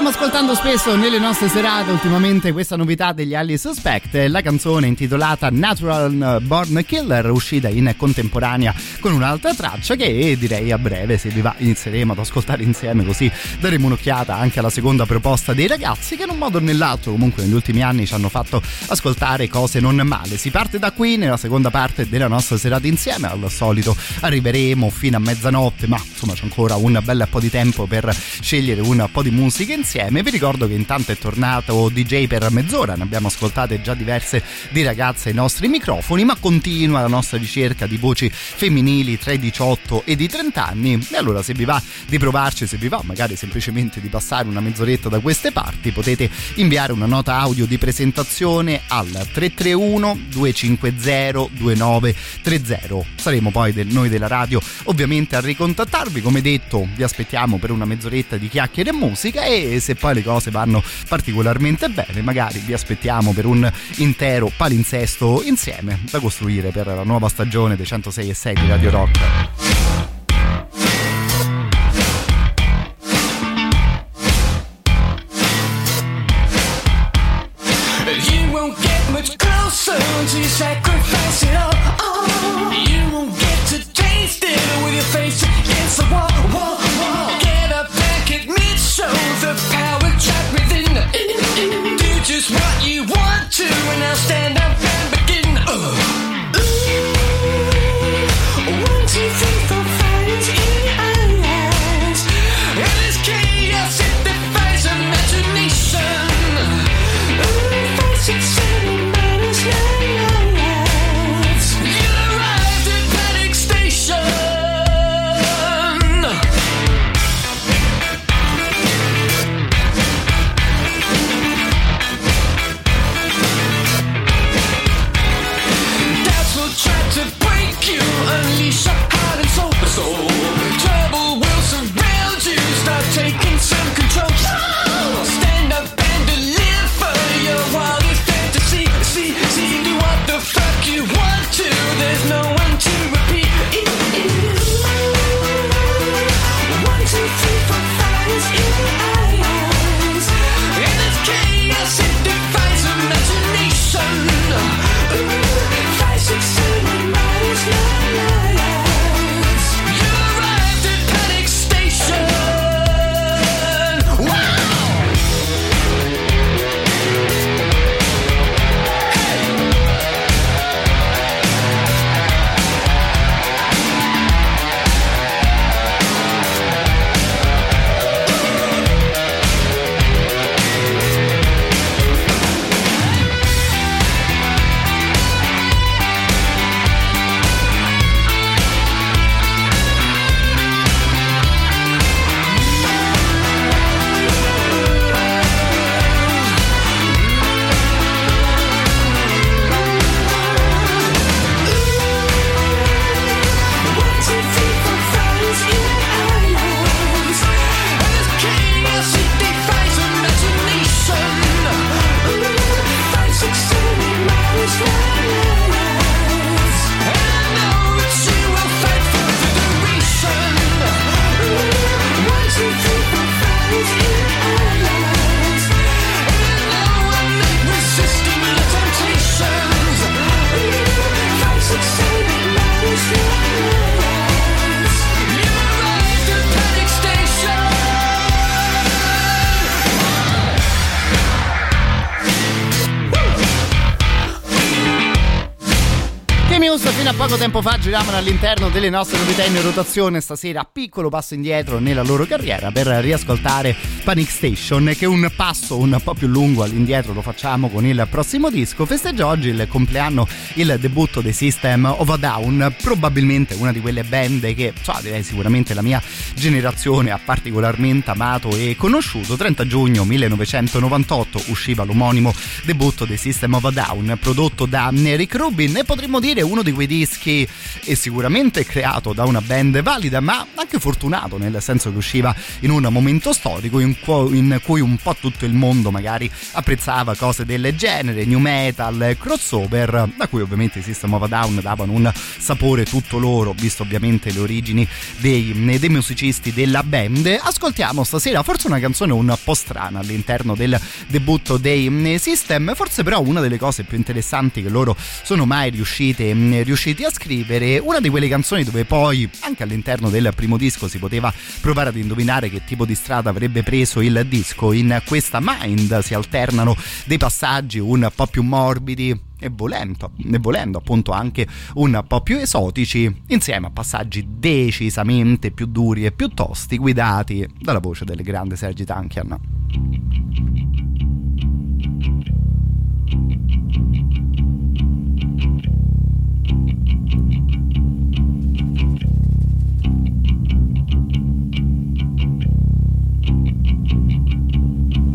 Stiamo ascoltando spesso nelle nostre serate ultimamente questa novità degli Ali Suspect, la canzone intitolata Natural Born Killer uscita in contemporanea con un'altra traccia che direi a breve se vi va inizieremo ad ascoltare insieme così daremo un'occhiata anche alla seconda proposta dei ragazzi che in un modo o nell'altro comunque negli ultimi anni ci hanno fatto ascoltare cose non male. Si parte da qui nella seconda parte della nostra serata insieme, al solito arriveremo fino a mezzanotte ma insomma c'è ancora un bel po' di tempo per scegliere un po' di musica insieme. Vi ricordo che intanto è tornato DJ per mezz'ora, ne abbiamo ascoltate già diverse di ragazze ai nostri microfoni, ma continua la nostra ricerca di voci femminili tra i 18 e i 30 anni. E allora se vi va di provarci, se vi va magari semplicemente di passare una mezz'oretta da queste parti, potete inviare una nota audio di presentazione al 331 250 2930. Saremo poi del- noi della radio ovviamente a ricontattarvi, come detto vi aspettiamo per una mezz'oretta di chiacchiere e musica e se poi le cose vanno particolarmente bene magari vi aspettiamo per un intero palinsesto insieme da costruire per la nuova stagione dei 106 e 6 di Radio Rock. You won't get much closer it all. Oh, Just what you want to, and now stand up and begin. Poco tempo fa giravano all'interno delle nostre novità in rotazione, stasera piccolo passo indietro nella loro carriera per riascoltare Panic Station, che un passo un po' più lungo all'indietro lo facciamo con il prossimo disco. Festeggia oggi il compleanno, il debutto dei System of a Down, probabilmente una di quelle band che, so, direi sicuramente la mia generazione ha particolarmente amato e conosciuto. 30 giugno 1998 usciva l'omonimo debutto dei System of a Down, prodotto da Eric Rubin e potremmo dire uno di quei dischi e sicuramente creato da una band valida ma anche fortunato nel senso che usciva in un momento storico in, cu- in cui un po' tutto il mondo magari apprezzava cose del genere, new metal, crossover, da cui ovviamente i System of a Down davano un sapore tutto loro, visto ovviamente le origini dei, dei musicisti della band. Ascoltiamo stasera forse una canzone un po' strana all'interno del debutto dei System, forse però una delle cose più interessanti che loro sono mai riuscite, riusciti a scrivere, una di quelle canzoni dove poi anche all'interno del primo disco si poteva provare ad indovinare che tipo di strada avrebbe preso il disco. In questa Mind si alternano dei passaggi un po' più morbidi e volendo, e volendo appunto anche un po' più esotici, insieme a passaggi decisamente più duri e più tosti, guidati dalla voce del grande Sergi Tankian.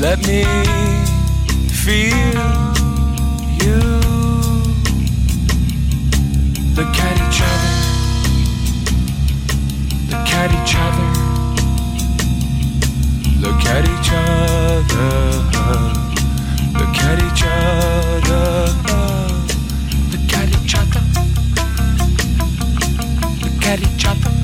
Let me feel you. Look at each other. Look at each other. Look at each other. Look at each other. Look at each other. Look at each other.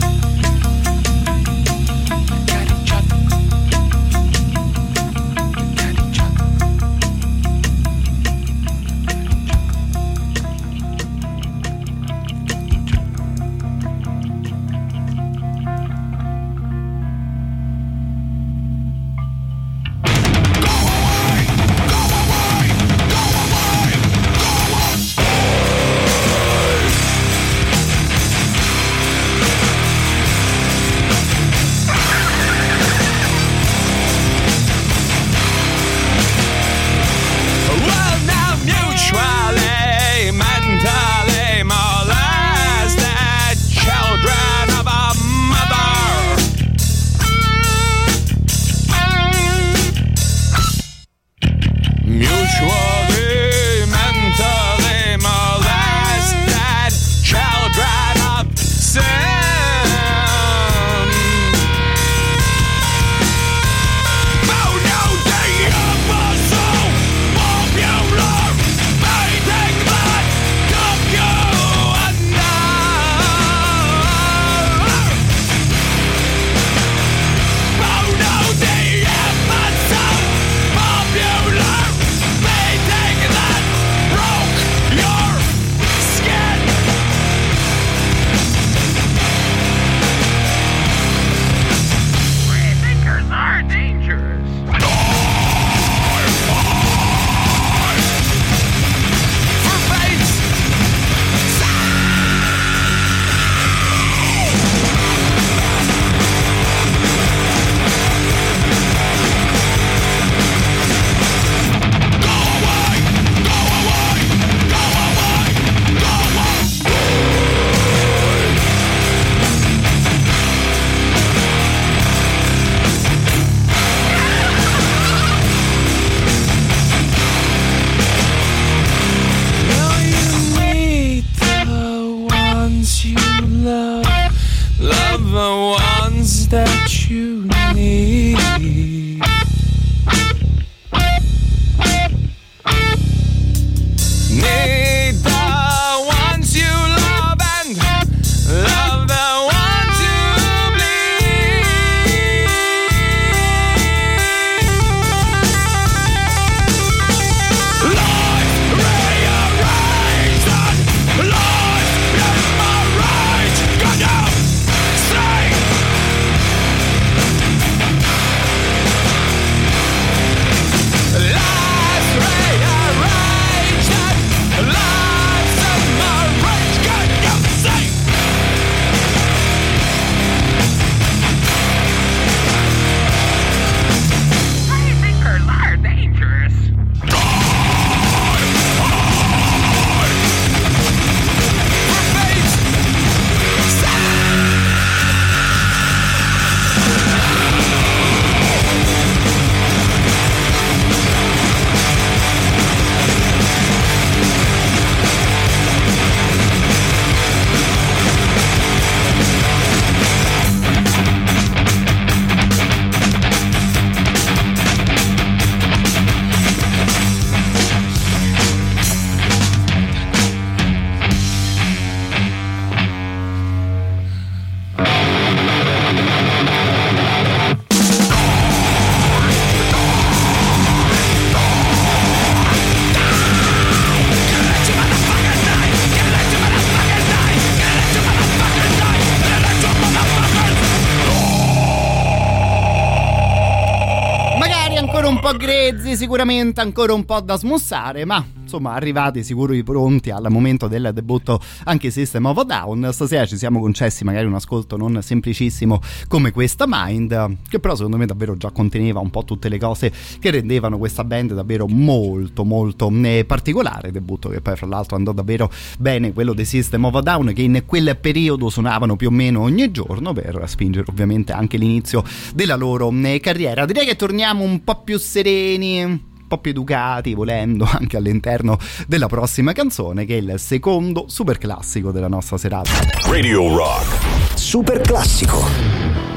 Sicuramente ancora un po' da smussare, ma insomma arrivati sicuri pronti al momento del debutto anche System of a Down. Stasera ci siamo concessi magari un ascolto non semplicissimo come questa Mind, che però secondo me davvero già conteneva un po' tutte le cose che rendevano questa band davvero molto molto eh, particolare. Debutto che poi fra l'altro andò davvero bene, quello dei System of a Down che in quel periodo suonavano più o meno ogni giorno per spingere ovviamente anche l'inizio della loro eh, carriera. Direi che torniamo un po' più sereni po' più educati, volendo anche all'interno della prossima canzone, che è il secondo super classico della nostra serata. Radio Rock. Super classico.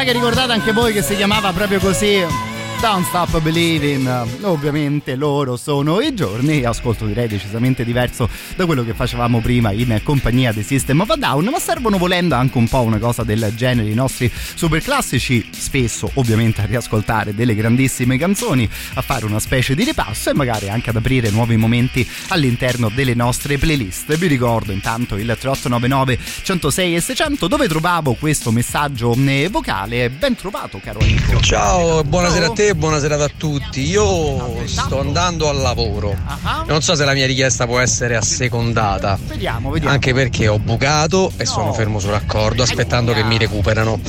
Sa che ricordate anche voi che si chiamava proprio così. Don't Stop Believing, ovviamente loro sono i giorni, ascolto direi decisamente diverso da quello che facevamo prima in compagnia dei System of a Down, ma servono volendo anche un po' una cosa del genere, i nostri super classici, spesso ovviamente a riascoltare delle grandissime canzoni, a fare una specie di ripasso e magari anche ad aprire nuovi momenti all'interno delle nostre playlist. Vi ricordo intanto il 3899 106 e 600 dove trovavo questo messaggio eh, vocale, ben trovato caro amico. Ciao, buonasera a te e buonasera a tutti. Io sto andando al lavoro. Non so se la mia richiesta può essere assecondata. Vediamo, vediamo. Anche perché ho bucato e sono fermo sull'accordo aspettando che mi recuperano.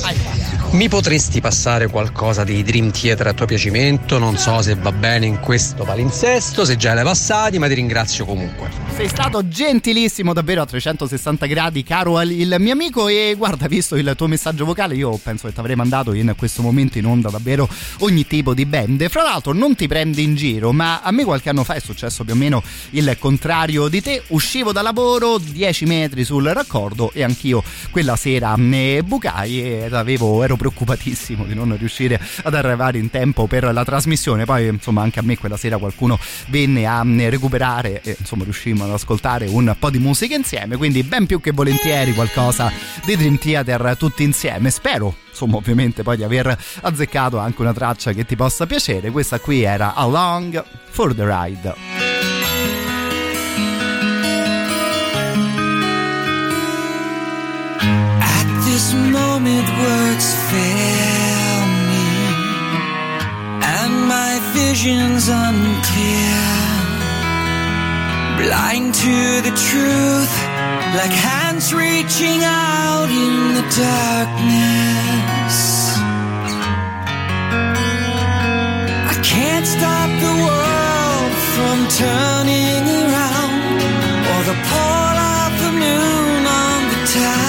Mi potresti passare qualcosa dei Dream Theater a tuo piacimento? Non so se va bene in questo palinsesto, se già l'hai passati, ma ti ringrazio comunque. Sei stato gentilissimo davvero a 360 gradi, caro il mio amico. E guarda, visto il tuo messaggio vocale, io penso che ti avrei mandato in questo momento in onda davvero ogni tipo di band. Fra l'altro, non ti prendi in giro, ma a me qualche anno fa è successo più o meno il contrario di te. Uscivo da lavoro 10 metri sul raccordo e anch'io quella sera ne bucai ed avevo, ero preoccupatissimo di non riuscire ad arrivare in tempo per la trasmissione. Poi, insomma, anche a me quella sera qualcuno venne a recuperare e insomma riuscimmo ad ascoltare un po' di musica insieme. Quindi, ben più che volentieri qualcosa di Dream Theater tutti insieme. Spero, insomma, ovviamente poi di aver azzeccato anche una traccia che ti possa piacere. Questa qui era Along for the Ride. At this moment, words fail me, and my vision's unclear. Blind to the truth, like hands reaching out in the darkness. I can't stop the world from turning around, or the pull of the moon on the tide.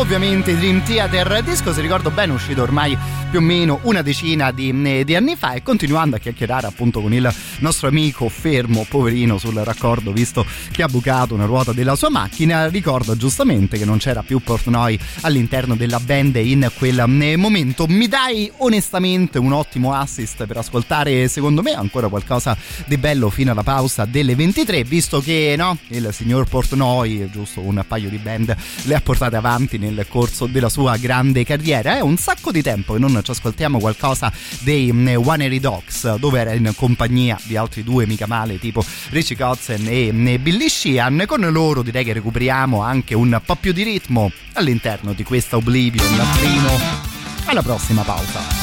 Ovviamente Dream Theater, disco se ricordo bene uscito ormai più o meno una decina di, eh, di, anni fa e continuando a chiacchierare appunto con il nostro amico fermo, poverino sul raccordo visto che ha bucato una ruota della sua macchina, ricorda giustamente che non c'era più Portnoy all'interno della band in quel eh, momento. Mi dai onestamente un ottimo assist per ascoltare secondo me ancora qualcosa di bello fino alla pausa delle 23 visto che no, il signor Portnoy giusto un paio di band le ha portate avanti nel corso della sua grande carriera. È un sacco di tempo che non ci ascoltiamo qualcosa dei mm, Airy Dogs, dove era in compagnia di altri due mica male, tipo Richie Kotzen e mm, Billy Sheehan. Con loro direi che recuperiamo anche un po' più di ritmo all'interno di questa Oblivion, primo alla prossima pausa.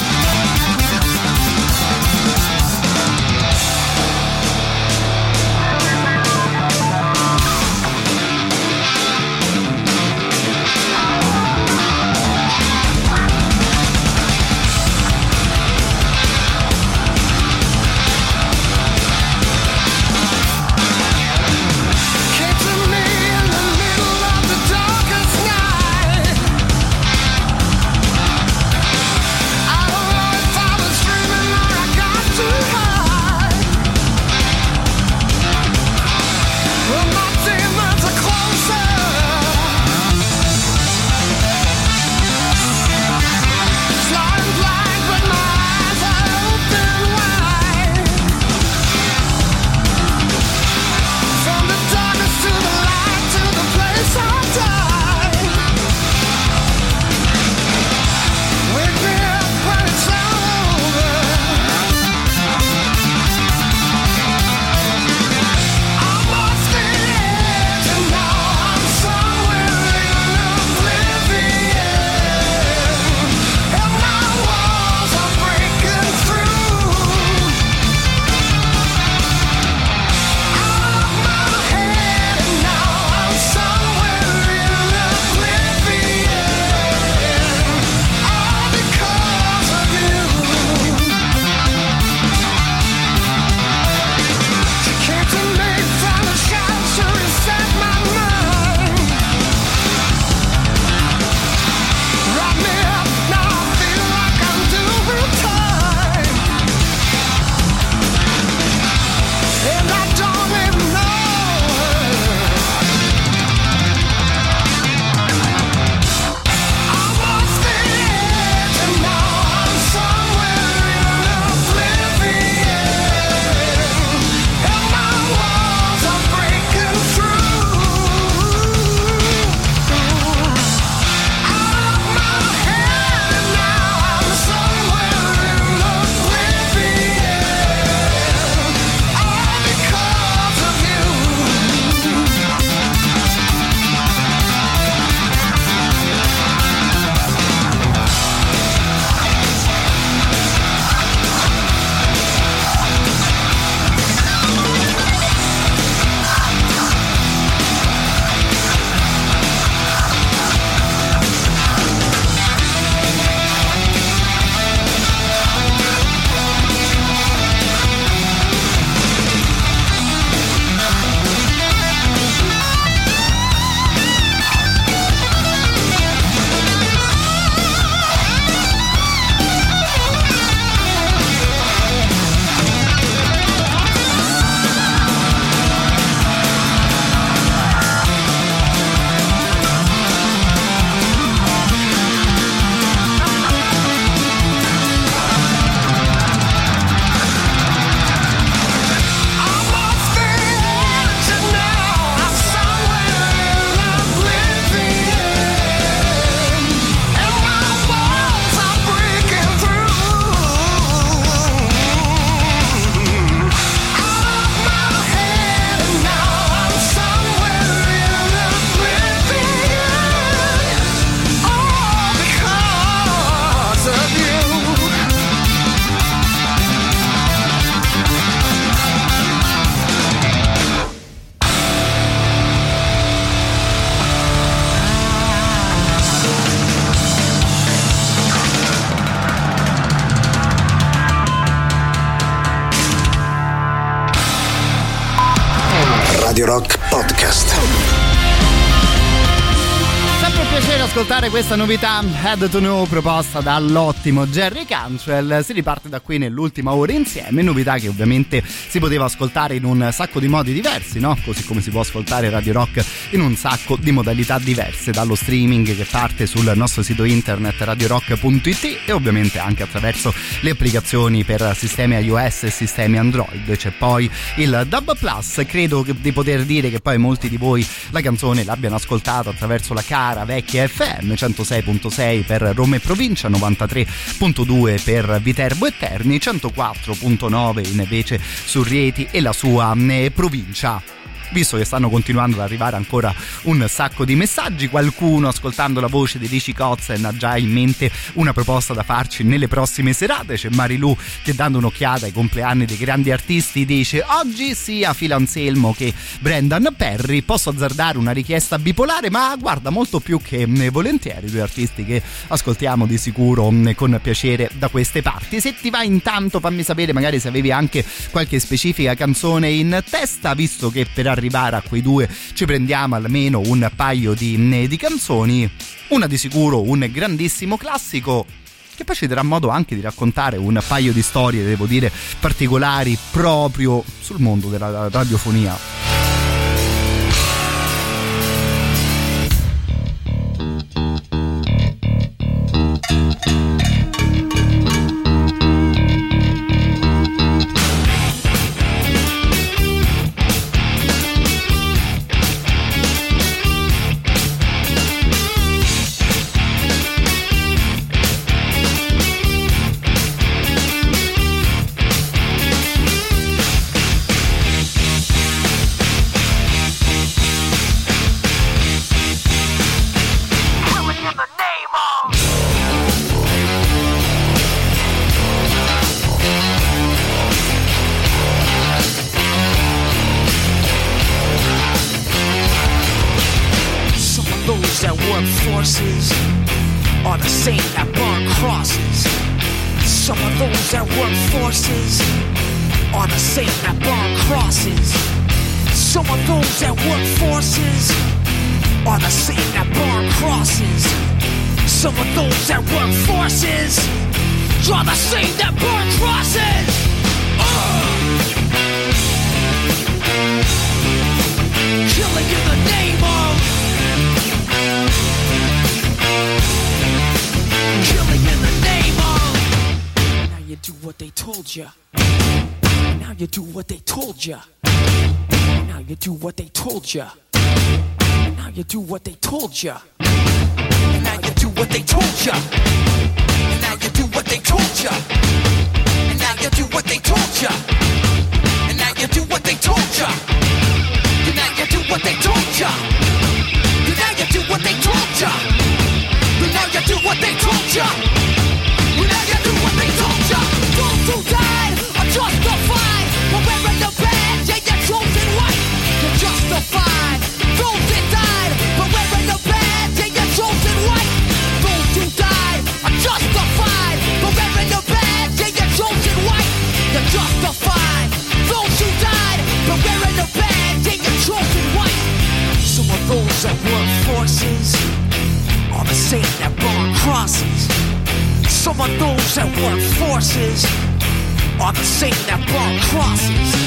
Ascoltare questa novità Head to Know proposta dall'ottimo Jerry Cantrell. Si riparte da qui nell'ultima ora insieme, novità che ovviamente si poteva ascoltare in un sacco di modi diversi, no? Così come si può ascoltare Radio Rock in un sacco di modalità diverse, dallo streaming che parte sul nostro sito internet radiorock.it e ovviamente anche attraverso le applicazioni per sistemi iOS e sistemi Android. C'è poi il Dub Plus, credo di poter dire che poi molti di voi la canzone l'abbiano ascoltata attraverso la cara vecchia FM 106.6 per Roma e provincia, 93.2 per Viterbo e Terni, 104.9 invece su Rieti e la sua eh, provincia visto che stanno continuando ad arrivare ancora un sacco di messaggi, qualcuno ascoltando la voce di Ricci Kotzen ha già in mente una proposta da farci nelle prossime serate. C'è Marilu che dando un'occhiata ai compleanni dei grandi artisti dice oggi sia Phil Anselmo che Brendan Perry. Posso azzardare una richiesta bipolare, ma guarda molto più che eh, volentieri due artisti che ascoltiamo di sicuro eh, con piacere da queste parti. Se ti va intanto fammi sapere magari se avevi anche qualche specifica canzone in testa, visto che per arrivare a quei due ci prendiamo almeno un paio di, di canzoni. Una di sicuro un grandissimo classico che poi ci darà modo anche di raccontare un paio di storie, devo dire, particolari proprio sul mondo della radiofonia. Told ya. Now you do what they told ya. Now you do what they told ya. Now you do what they told ya. And now you do what they told ya. And now you do what they told ya. And now you do what they told ya. And now you do what they told ya. And now you do what they told ya. And now you do what they told ya. Those who died Some of those that work forces on the same that cross, someone those that war forces are the same that burn crosses.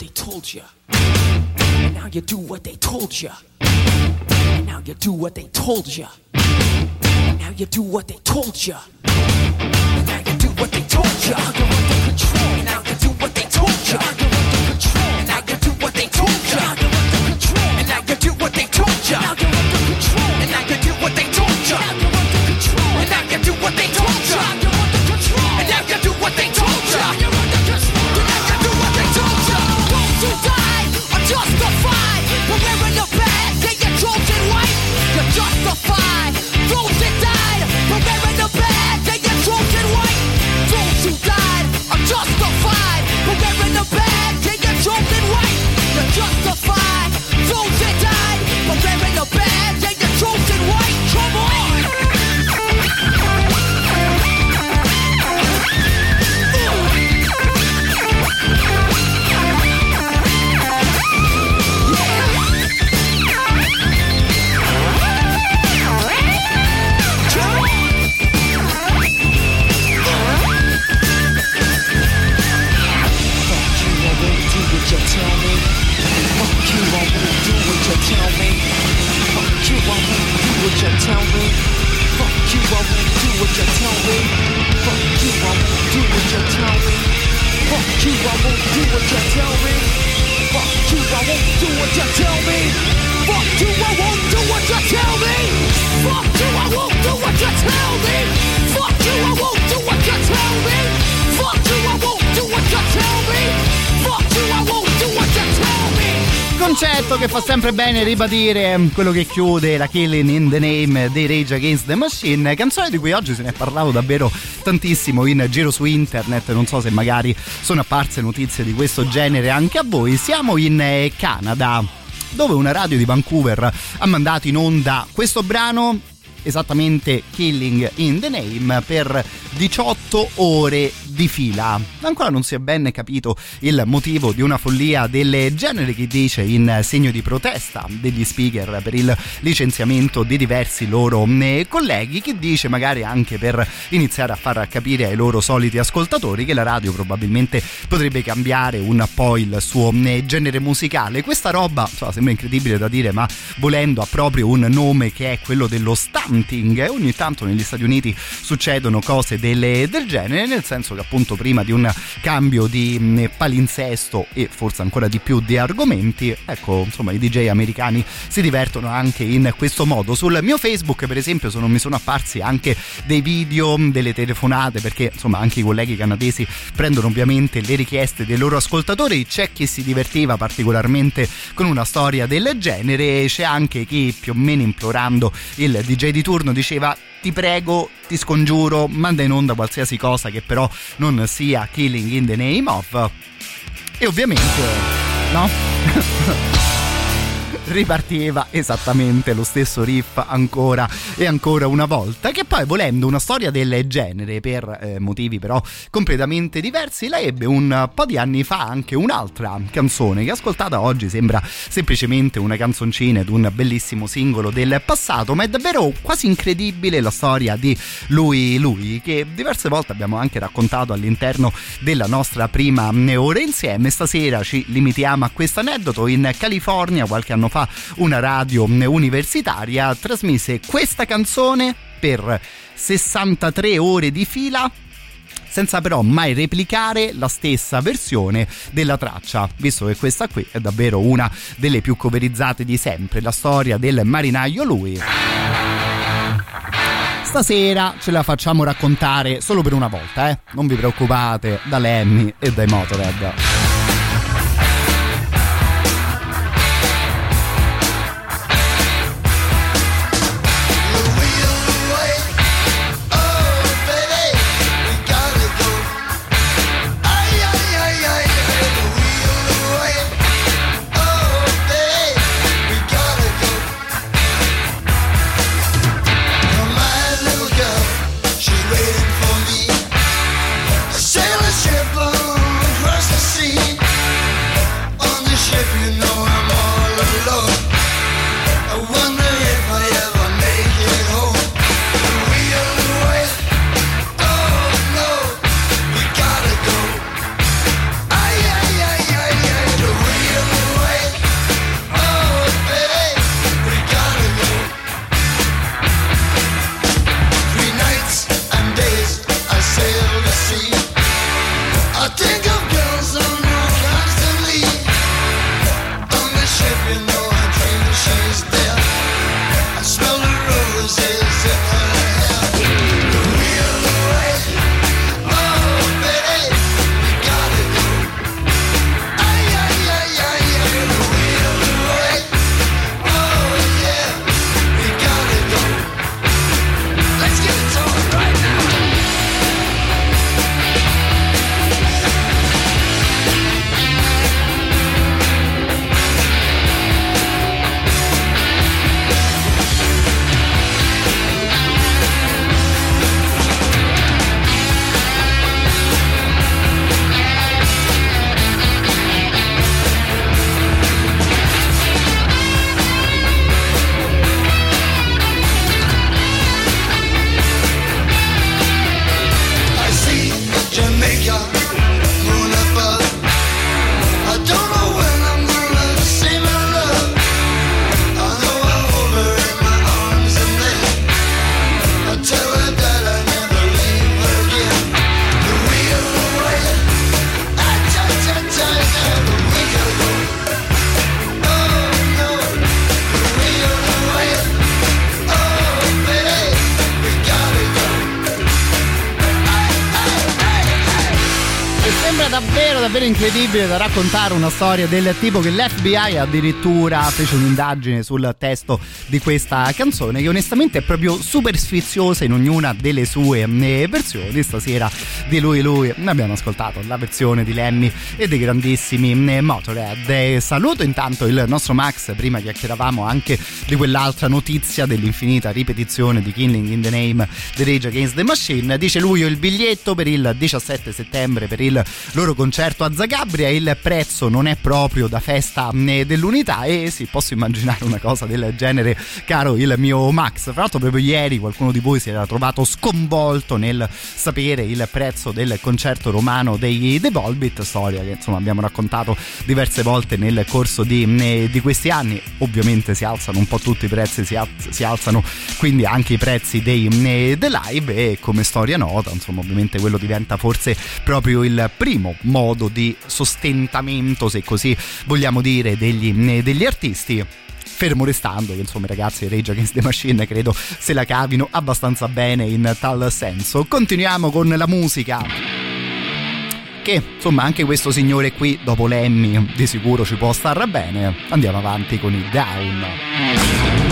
they told you. And now you do what they told you. And now you do what they told you. And now you do what they told you. And now you do what they told you. You're under control. And now you do what they told you. You're under control. And now you do what they told you. You're under control. Now you do what they told you. Bene ribadire quello che chiude la Killing in the Name dei Rage Against the Machine, canzone di cui oggi se ne è parlato davvero tantissimo in giro su internet, non so se magari sono apparse notizie di questo genere anche a voi. Siamo in eh, Canada dove una radio di Vancouver ha mandato in onda questo brano esattamente Killing in the Name per 18 ore di fila. Ancora non si è ben capito il motivo di una follia del genere che dice in segno di protesta degli speaker per il licenziamento di diversi loro eh, colleghi, che dice magari anche per iniziare a far capire ai loro soliti ascoltatori che la radio probabilmente potrebbe cambiare un po' il suo eh, genere musicale. Questa roba insomma, sembra incredibile da dire, ma volendo ha proprio un nome che è quello dello stunting e ogni tanto negli Stati Uniti succedono cose delle- del genere, nel senso che appunto prima di un cambio di mh, palinsesto e forse ancora di più di argomenti, ecco insomma i DJ americani si divertono anche in questo modo. Sul mio Facebook per esempio sono, mi sono apparsi anche dei video, mh, delle telefonate perché insomma anche i colleghi canadesi prendono ovviamente le richieste dei loro ascoltatori, c'è chi si divertiva particolarmente con una storia del genere, c'è anche chi più o meno implorando il DJ di turno diceva ti prego, ti scongiuro, manda in onda qualsiasi cosa che però non sia Killing in the Name of. E ovviamente, no? ripartiva esattamente lo stesso riff ancora e ancora una volta che poi volendo una storia del genere per eh, motivi però completamente diversi la ebbe un po' di anni fa anche un'altra canzone che ascoltata oggi sembra semplicemente una canzoncina ed un bellissimo singolo del passato ma è davvero quasi incredibile la storia di lui lui che diverse volte abbiamo anche raccontato all'interno della nostra prima ora insieme. Stasera ci limitiamo a questo aneddoto. In California qualche anno fa una radio universitaria trasmise questa canzone per 63 ore di fila senza però mai replicare la stessa versione della traccia, visto che questa qui è davvero una delle più coverizzate di sempre, la storia del marinaio lui. Stasera ce la facciamo raccontare solo per una volta, eh? Non vi preoccupate, da Lemmy e dai Motorhead. Raccontare una storia del tipo che l'FBI addirittura fece un'indagine sul testo di questa canzone che onestamente è proprio super sfiziosa in ognuna delle sue eh, versioni stasera di lui lui. Abbiamo ascoltato la versione di Lemmy e dei grandissimi eh, Motorhead. E saluto intanto il nostro Max prima chiacchieravamo anche di quell'altra notizia dell'infinita ripetizione di Killing in the Name the Rage Against the Machine. Dice lui il biglietto per il 17 settembre per il loro concerto a Zagabria. Il prezzo non è proprio da festa né dell'unità. E sì posso immaginare una cosa del genere caro il mio Max. Fra l'altro proprio ieri qualcuno di voi si era trovato sconvolto nel sapere il prezzo del concerto romano dei The Volbit storia che insomma abbiamo raccontato diverse volte nel corso di, di questi anni. Ovviamente si alzano un po' tutti i prezzi si, alz- si alzano quindi anche i prezzi dei The Live e come storia nota insomma ovviamente quello diventa forse proprio il primo modo di sostentamento se così vogliamo dire degli, degli artisti fermo restando che insomma i ragazzi Rage Against the Machine credo se la cavino abbastanza bene in tal senso. Continuiamo con la musica. Che insomma anche questo signore qui dopo Lemmy di sicuro ci può star bene. Andiamo avanti con i Down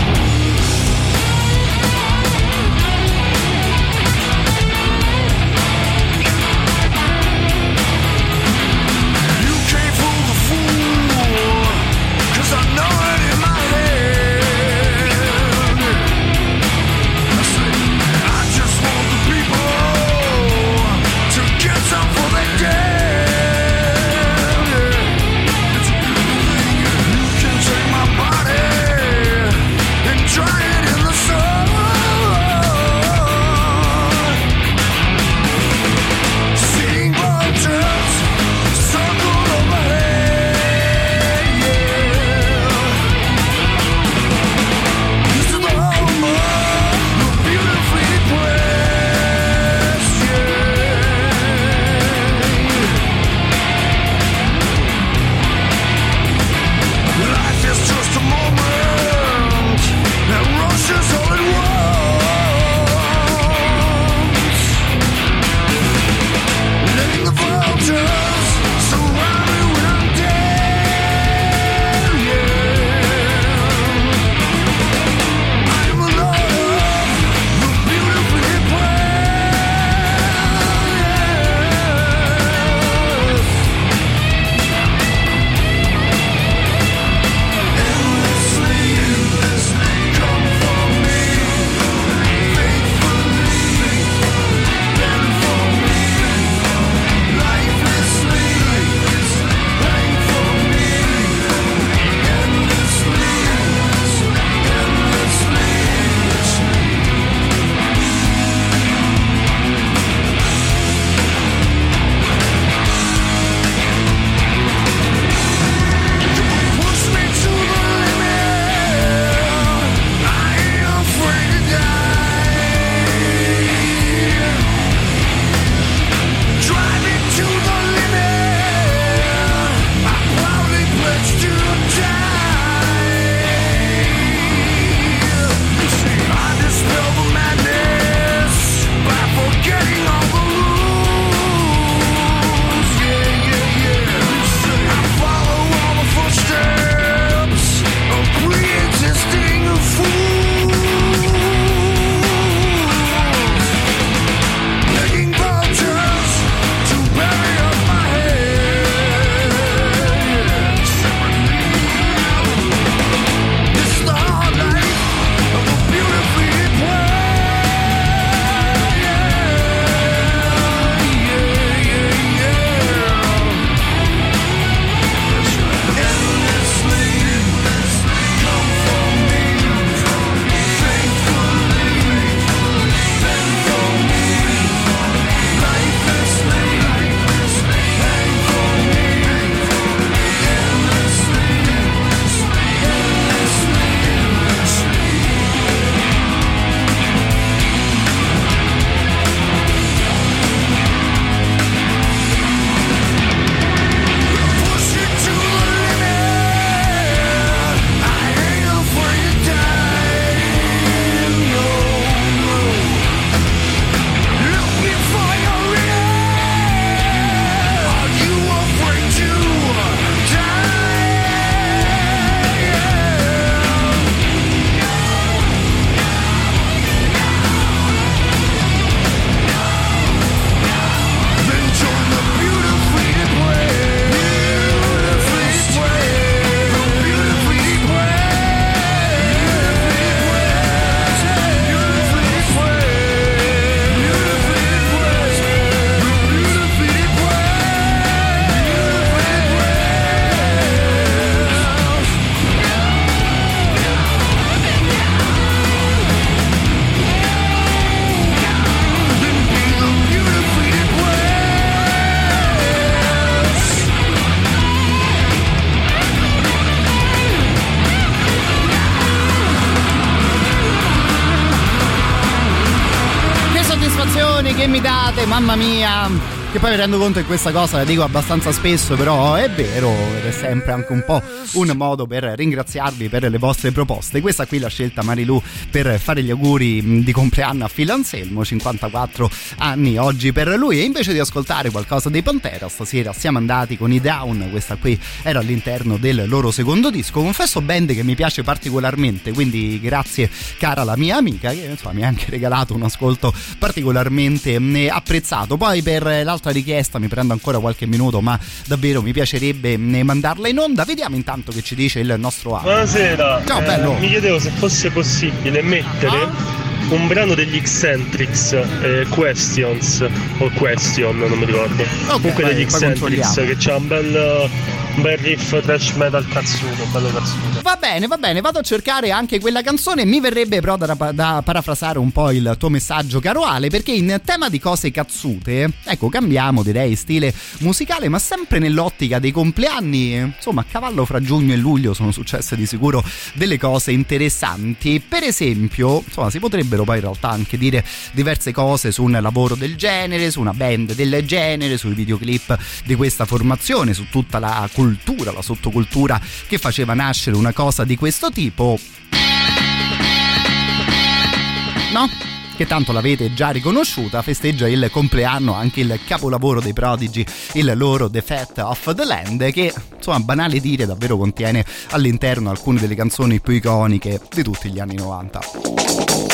Che poi mi rendo conto che questa cosa la dico abbastanza spesso, però è vero ed è sempre anche un po' un modo per ringraziarvi per le vostre proposte. Questa qui la scelta Marilu per fare gli auguri di compleanno a Phil Anselmo, 54 anni oggi per lui. E invece di ascoltare qualcosa dei Pantera, stasera siamo andati con i Down. Questa qui era all'interno del loro secondo disco. Confesso band che mi piace particolarmente, quindi grazie cara la mia amica che insomma, mi ha anche regalato un ascolto particolarmente apprezzato. Poi per l'altra richiesta mi prendo ancora qualche minuto, ma davvero mi piacerebbe mh, mandarla in onda. Vediamo intanto che ci dice il nostro Alex. Buonasera, Ciao, Eh, bello. mi chiedevo se fosse possibile mettere un brano degli Eccentrics, eh, Questions o Question, non mi ricordo. Comunque vai, degli Eccentrics che c'ha un bel, un bel riff trash metal cazzuto, bello cazzuto. Va bene, va bene, vado a cercare anche quella canzone. Mi verrebbe però da, da parafrasare un po' il tuo messaggio, caro Ale, perché in tema di cose cazzute, ecco, cambiamo direi stile musicale, ma sempre nell'ottica dei compleanni. Insomma, a cavallo fra giugno e luglio sono successe di sicuro delle cose interessanti. Per esempio, insomma, si potrebbero poi in realtà anche dire diverse cose su un lavoro del genere, su una band del genere, sui videoclip di questa formazione, su tutta la cultura, la sottocultura che faceva nascere una cosa di questo tipo. No? Che tanto l'avete già riconosciuta, festeggia il compleanno anche il capolavoro dei Prodigy, il loro The Fat of the Land, che insomma banale dire davvero contiene all'interno alcune delle canzoni più iconiche di tutti gli anni 90.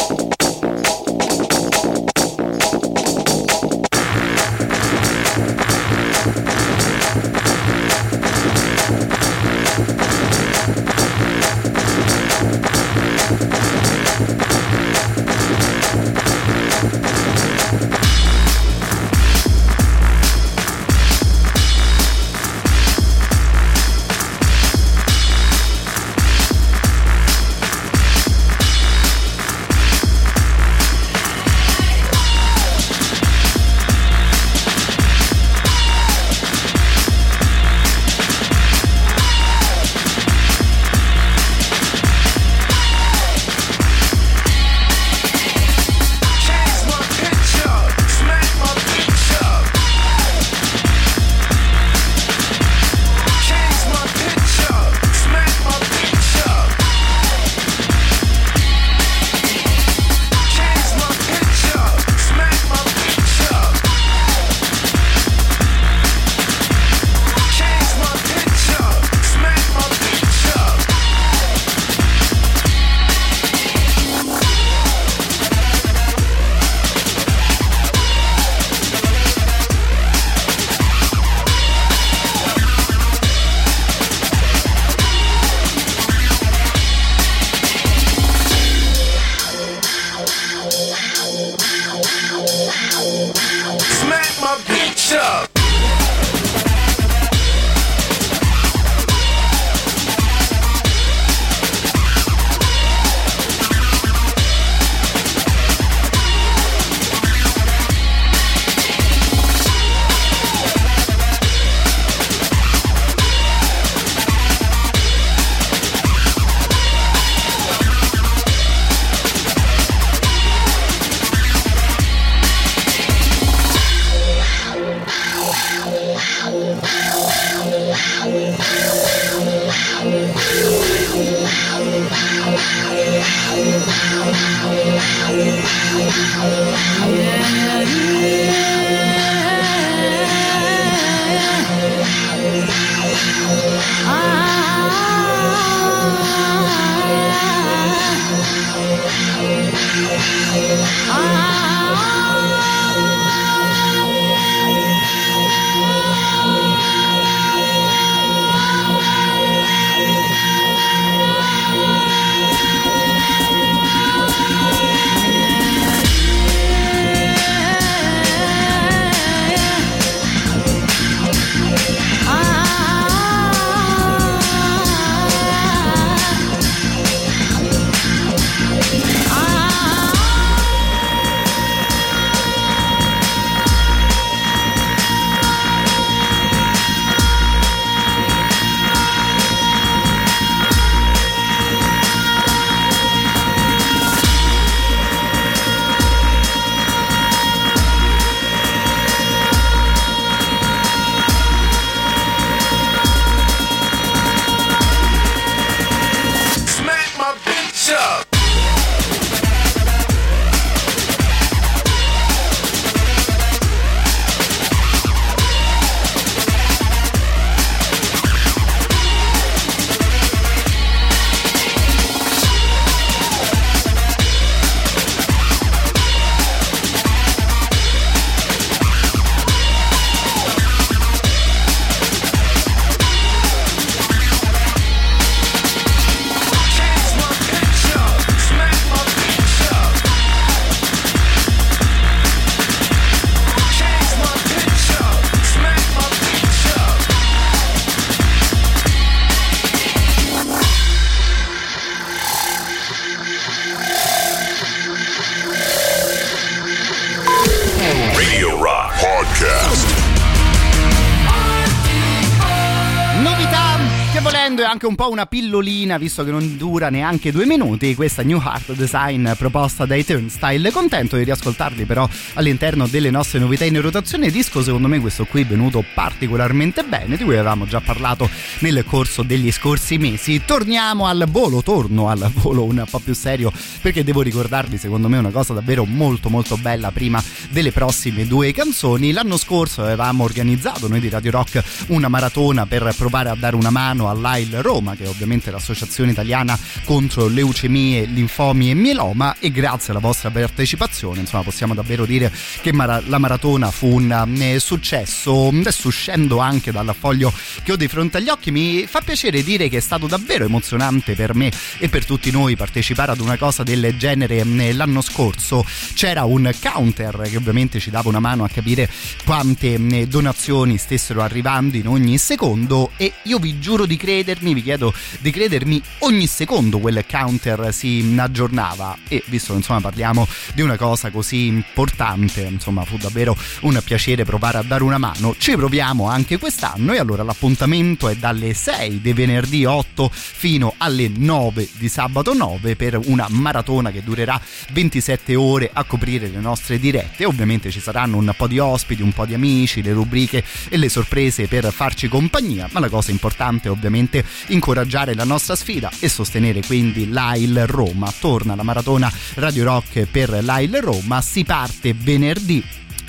Anche un po' una pillolina, visto che non dura neanche due minuti, questa New Heart Design proposta dai Turnstile. Contento di riascoltarli però all'interno delle nostre novità in rotazione disco, secondo me questo qui è venuto particolarmente bene, di cui avevamo già parlato nel corso degli scorsi mesi. Torniamo al volo, torno al volo un po' più serio, perché devo ricordarvi secondo me una cosa davvero molto molto bella prima delle prossime due canzoni. L'anno scorso avevamo organizzato noi di Radio Rock una maratona per provare a dare una mano all'AIL Roma, che è ovviamente l'associazione italiana contro leucemie, linfomi e mieloma e grazie alla vostra partecipazione, insomma, possiamo davvero dire che mara- la maratona fu un eh, successo. Adesso uscendo anche dal foglio che ho di fronte agli occhi, mi fa piacere dire che è stato davvero emozionante per me e per tutti noi partecipare ad una cosa del genere eh, l'anno scorso. C'era un counter che ovviamente ci dava una mano a capire quante eh, donazioni stessero arrivando in ogni secondo e io vi giuro di credermi, vi chiedo di credermi, ogni secondo quel counter si aggiornava e visto che insomma parliamo di una cosa così importante, insomma fu davvero un piacere provare a dare una mano. Ci proviamo anche quest'anno e allora l'appuntamento è dalle 6 di venerdì 8 fino alle 9 di sabato 9 per una maratona che durerà 27 ore a coprire le nostre dirette. Ovviamente ci saranno un po' di ospiti, un po' di amici, le rubriche e le sorprese per farci compagnia, ma la cosa importante ovviamente incoraggiare la nostra sfida e sostenere quindi l'AIL Roma. Torna la maratona Radio Rock per l'AIL Roma, si parte venerdì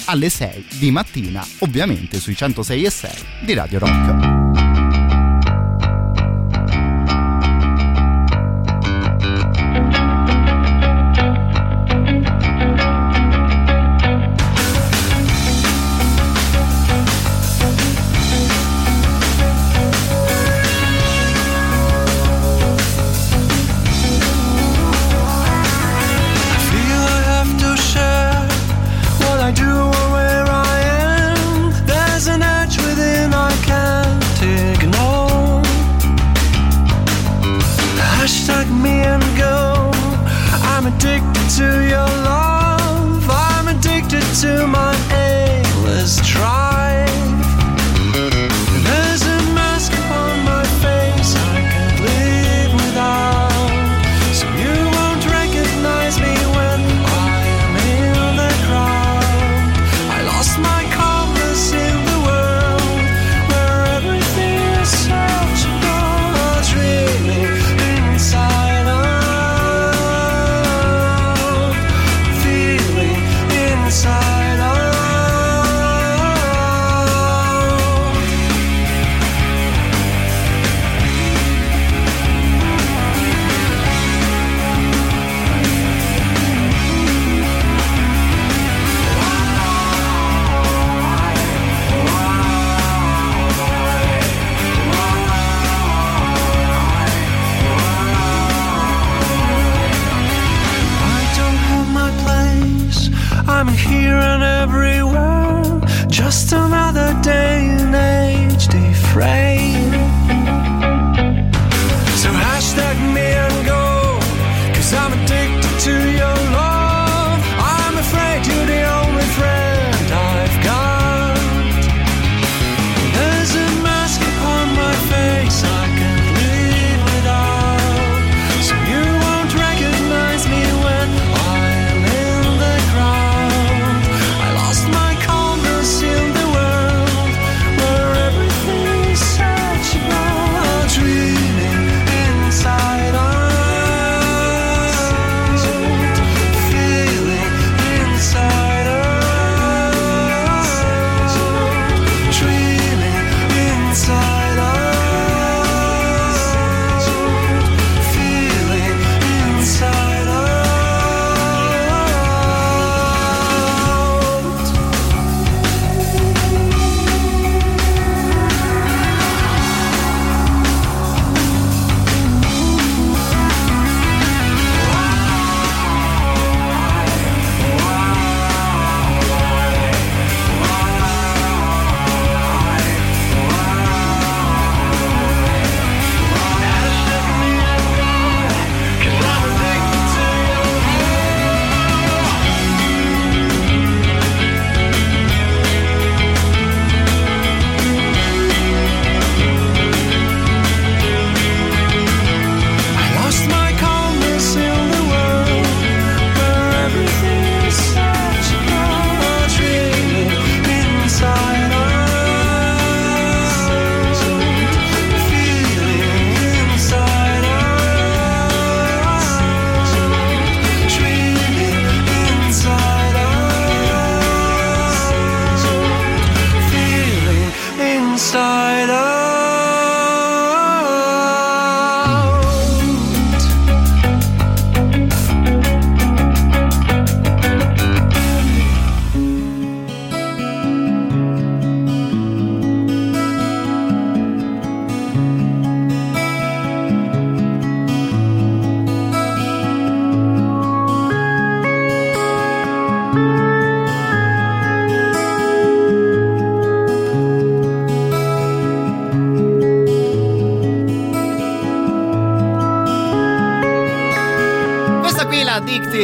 alle 6 di mattina, ovviamente sui 106 e 6 di Radio Rock.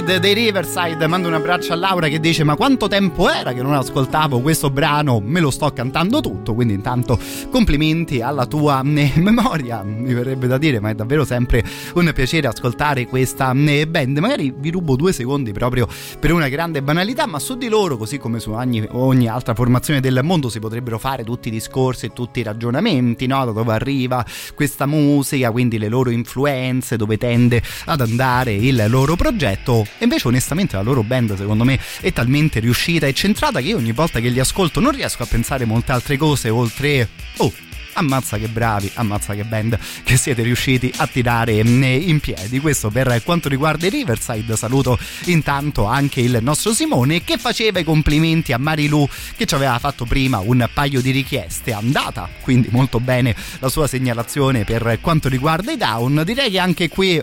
Addicted dei Riverside. Mando un abbraccio a Laura che dice: Ma quanto tempo era che non ascoltavo questo brano? Me lo sto cantando tutto. Quindi, intanto, complimenti alla tua eh, memoria. Mi verrebbe da dire, ma è davvero sempre un piacere ascoltare questa eh, band. Magari vi rubo due secondi proprio per una grande banalità, ma su di loro, così come su ogni, ogni altra formazione del mondo, si potrebbero fare tutti i discorsi e tutti i ragionamenti, no? Da dove arriva questa musica, quindi le loro influenze, dove tende ad andare il loro progetto. E invece, onestamente, la loro band, secondo me, è talmente riuscita e centrata che io ogni volta che li ascolto non riesco a pensare molte altre cose oltre. Oh, ammazza che bravi, ammazza che band che siete riusciti a tirare in piedi. Questo per quanto riguarda i Riverside. Saluto intanto anche il nostro Simone che faceva i complimenti a Marilu che ci aveva fatto prima un paio di richieste. Andata, quindi molto bene la sua segnalazione per quanto riguarda i down. Direi che anche qui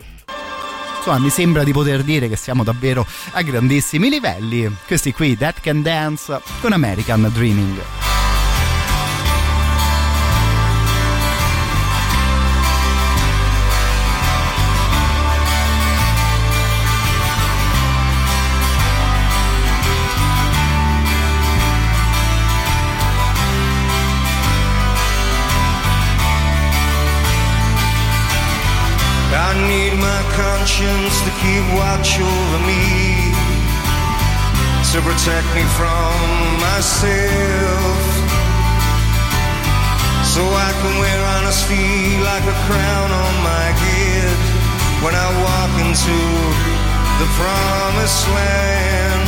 insomma mi sembra di poter dire che siamo davvero a grandissimi livelli. Questi qui, That Can Dance con American Dreaming. Conscience to keep watch over me, to protect me from myself. So I can wear honesty like a crown on my head when I walk into the promised land.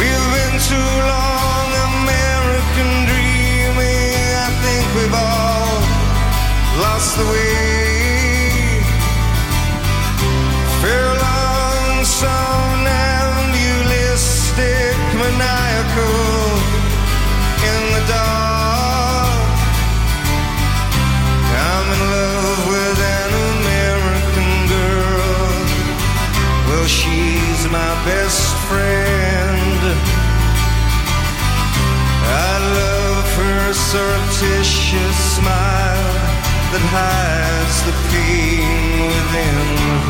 We've been too long American dreaming. I think we've all lost the way. Maniacal in the dark. I'm in love with an American girl. Well, she's my best friend. I love her surreptitious smile that hides the pain within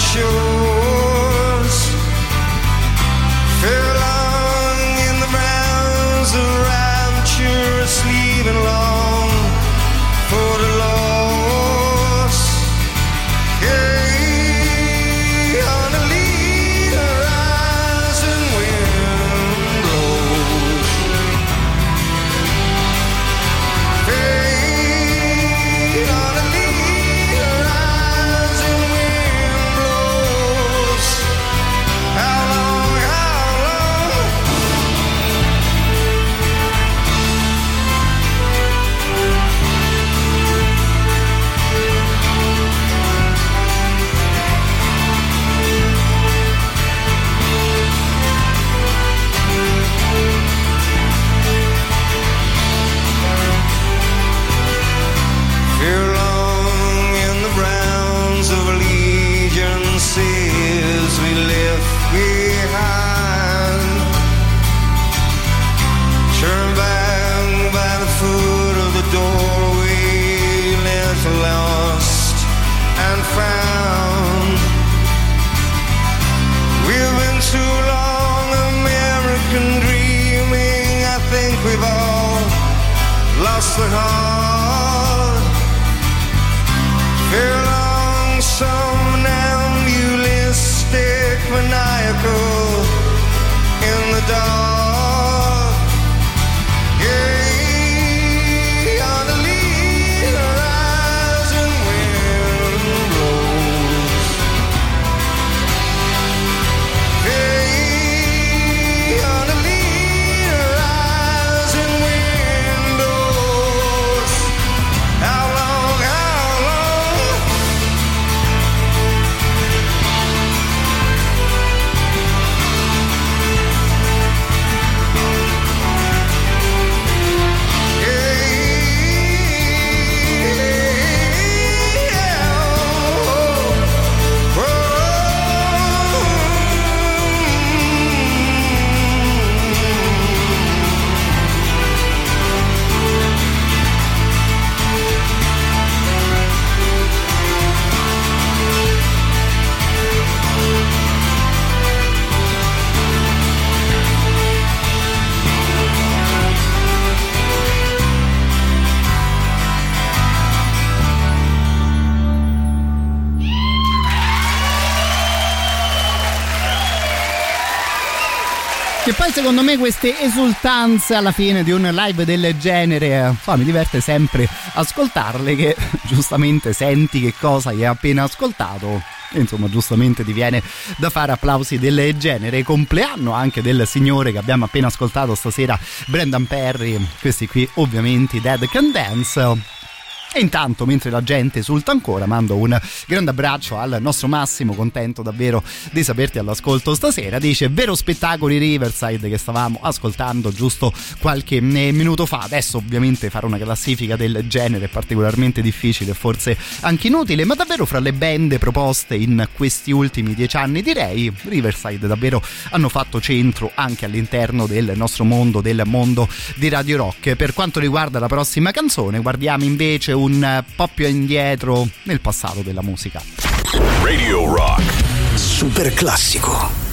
the shores. Secondo me queste esultanze alla fine di un live del genere, so, mi diverte sempre ascoltarle che giustamente senti che cosa hai appena ascoltato. Insomma giustamente ti viene da fare applausi del genere. Compleanno anche del signore che abbiamo appena ascoltato stasera Brendan Perry. Questi qui ovviamente Dead Can Dance e intanto, mentre la gente esulta ancora, mando un grande abbraccio al nostro Massimo, contento davvero di saperti all'ascolto stasera. Dice: Vero spettacoli Riverside che stavamo ascoltando giusto qualche eh, minuto fa. Adesso, ovviamente, fare una classifica del genere è particolarmente difficile, forse anche inutile, ma davvero fra le band proposte in questi ultimi dieci anni, direi, Riverside davvero hanno fatto centro anche all'interno del nostro mondo, del mondo di Radio Rock. Per quanto riguarda la prossima canzone, guardiamo invece un po' più indietro nel passato della musica. Radio Rock. Super classico.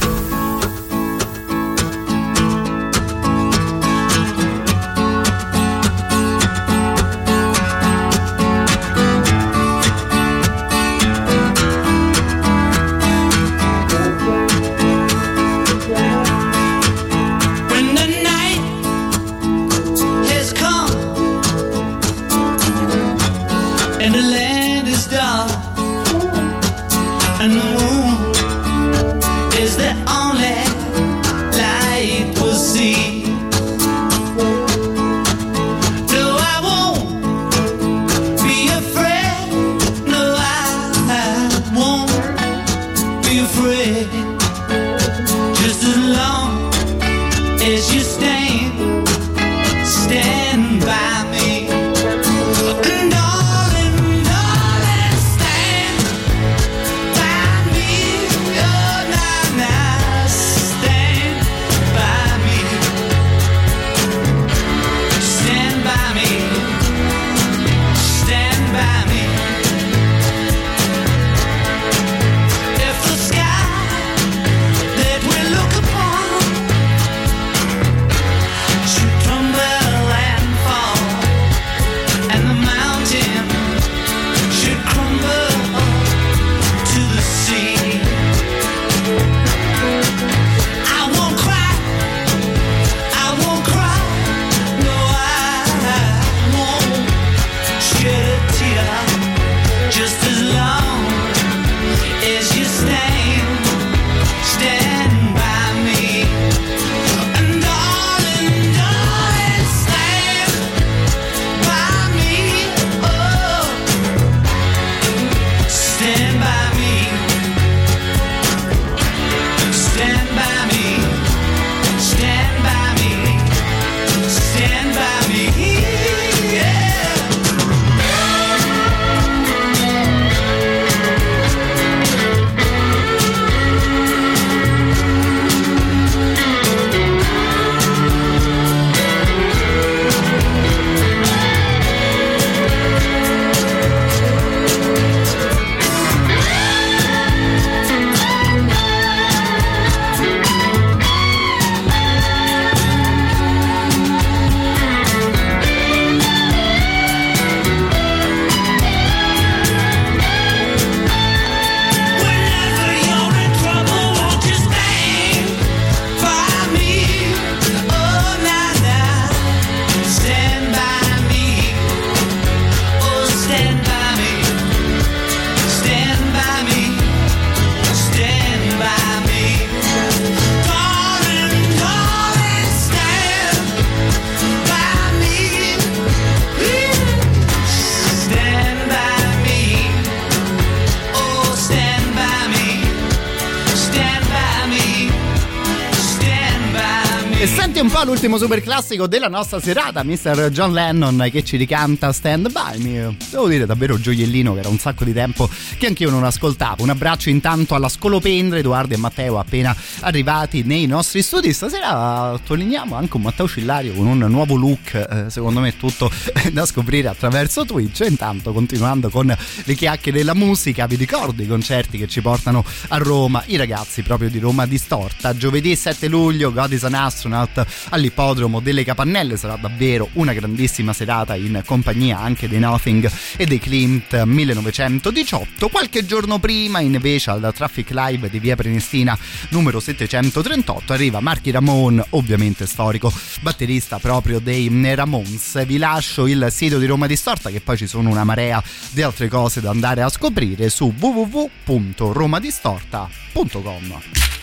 Super classico della nostra serata, Mr. John Lennon che ci ricanta Stand By Me. Devo dire davvero gioiellino che era un sacco di tempo che anch'io non ascoltavo. Un abbraccio intanto alla Scolopendra, Edoardo e Matteo appena arrivati nei nostri studi. Stasera eh, sottolineiamo anche un Matteo Cillario con un nuovo look, eh, secondo me tutto da scoprire attraverso Twitch. Intanto continuando con le chiacchiere della musica, vi ricordo i concerti che ci portano a Roma, i ragazzi proprio di Roma distorta. Giovedì 7 luglio, God is an Astronaut all'ippodromo delle Capannelle, sarà davvero una grandissima serata in compagnia anche dei Nothing e dei Clint 1918. Qualche giorno prima invece al Traffic Live di Via Prenestina numero 70 1738 arriva Marky Ramon, ovviamente storico batterista proprio dei Ramones. Vi lascio il sito di Roma Distorta che poi ci sono una marea di altre cose da andare a scoprire su www.romadistorta.com.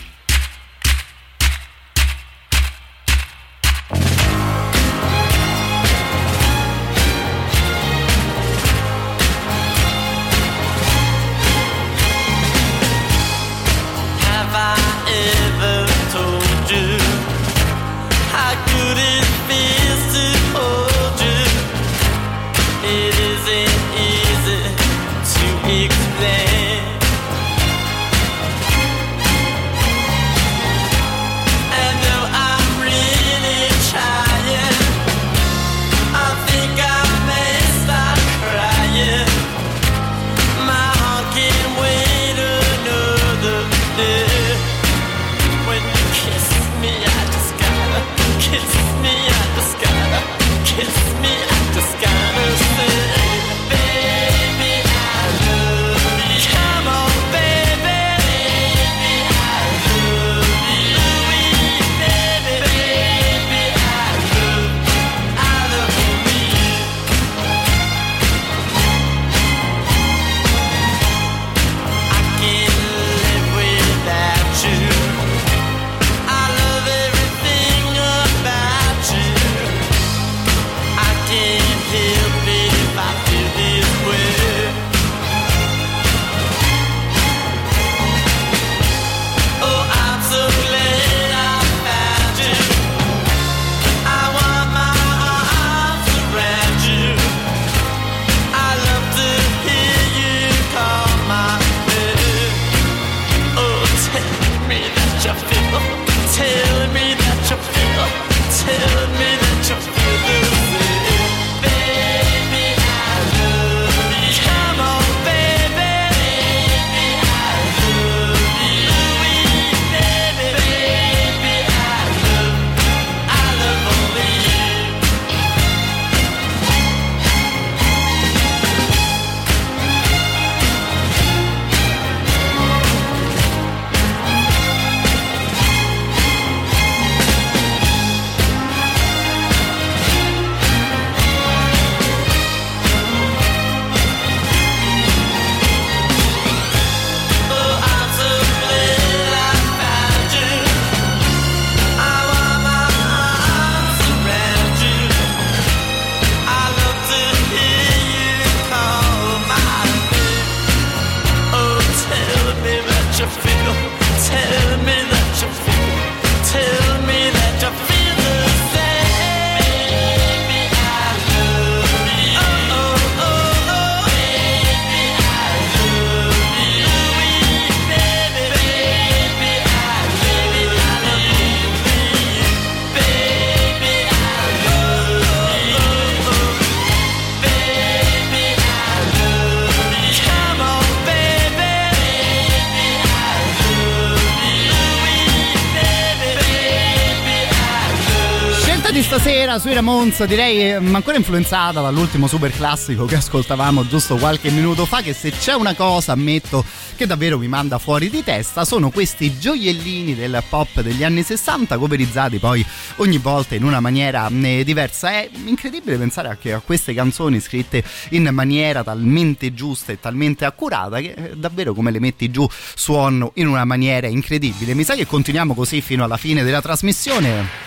Monza, direi eh, ancora influenzata dall'ultimo super classico che ascoltavamo giusto qualche minuto fa, che se c'è una cosa ammetto che davvero mi manda fuori di testa, sono questi gioiellini del pop degli anni 60, coverizzati poi ogni volta in una maniera eh, diversa. È incredibile pensare anche a queste canzoni scritte in maniera talmente giusta e talmente accurata che eh, davvero come le metti giù suono in una maniera incredibile. Mi sa che continuiamo così fino alla fine della trasmissione.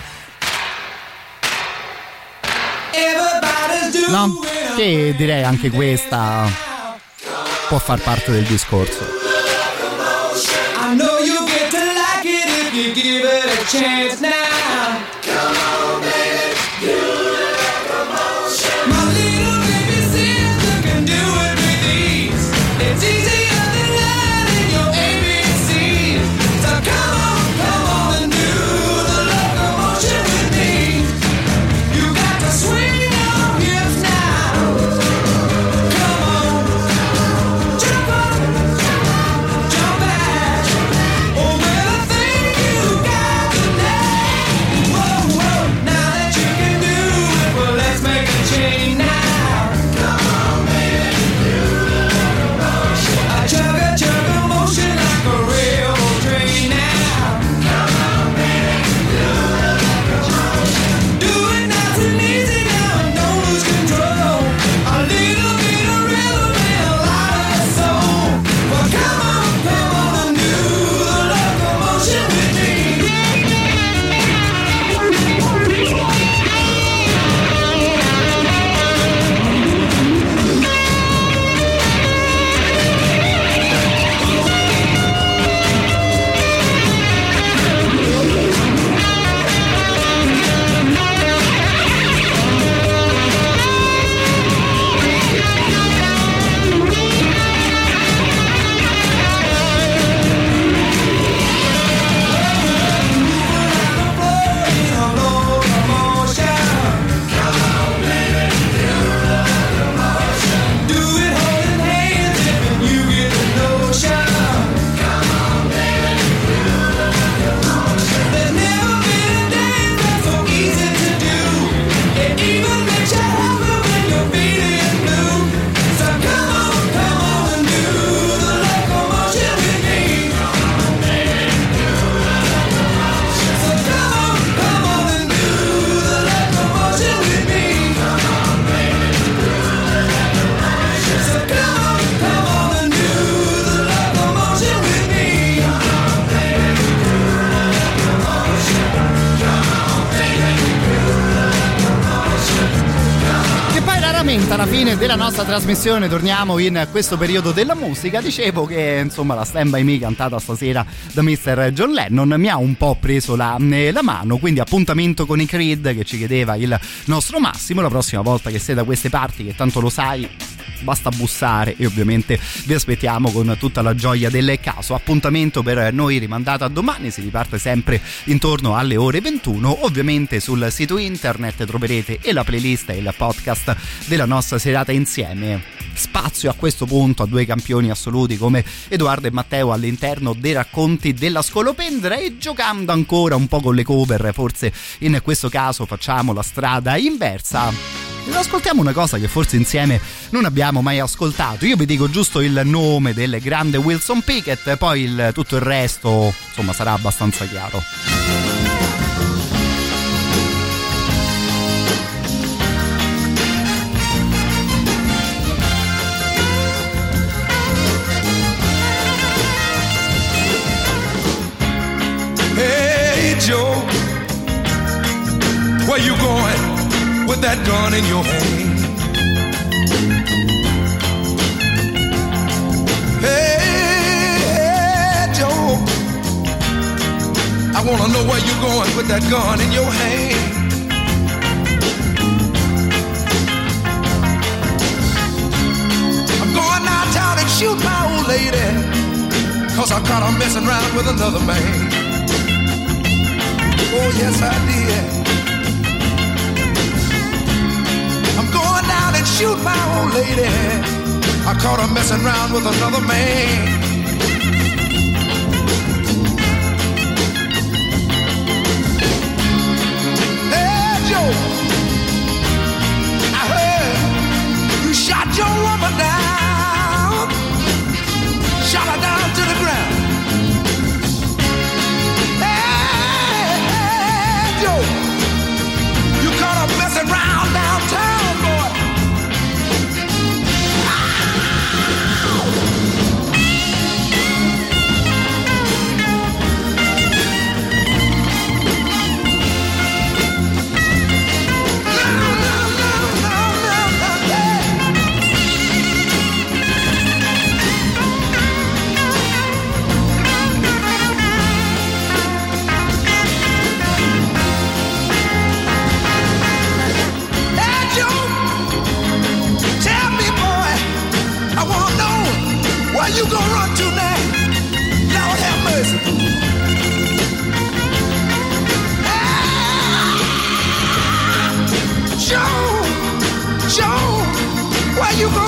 no? Che direi anche questa può far parte del discorso. I know you get to like it if you give it a chance now. terza trasmissione torniamo in questo periodo della musica. Dicevo che insomma la stand by me cantata stasera da Mr. John Lennon mi ha un po' preso la, eh, la, mano. Quindi appuntamento con i Creed che ci chiedeva il nostro Massimo. La prossima volta che sei da queste parti, che tanto lo sai basta bussare e ovviamente vi aspettiamo con tutta la gioia del caso. Appuntamento per noi rimandato a domani, si riparte sempre intorno alle ore 21. Ovviamente sul sito internet troverete e la playlist e il podcast della nostra serata insieme. Spazio a questo punto a due campioni assoluti come Edoardo e Matteo all'interno dei racconti della scolopendra e giocando ancora un po' con le cover, forse in questo caso facciamo la strada inversa. Ascoltiamo una cosa che forse insieme non abbiamo mai ascoltato. Io vi dico giusto il nome del grande Wilson Pickett, poi il- tutto il resto, insomma, sarà abbastanza chiaro. Hey Joe, where you going with that gun in your hand? Hey, Joe, I wanna know where you're going with that gun in your hand. I'm going downtown and shoot my old lady, cause I caught her messing around with another man. Oh, yes, I did. And shoot my old lady. I caught her messing around with another man. Hey, Joe, I heard you shot your woman down, you gonna run to now. Lord have mercy. Joe, Joe, where you gonna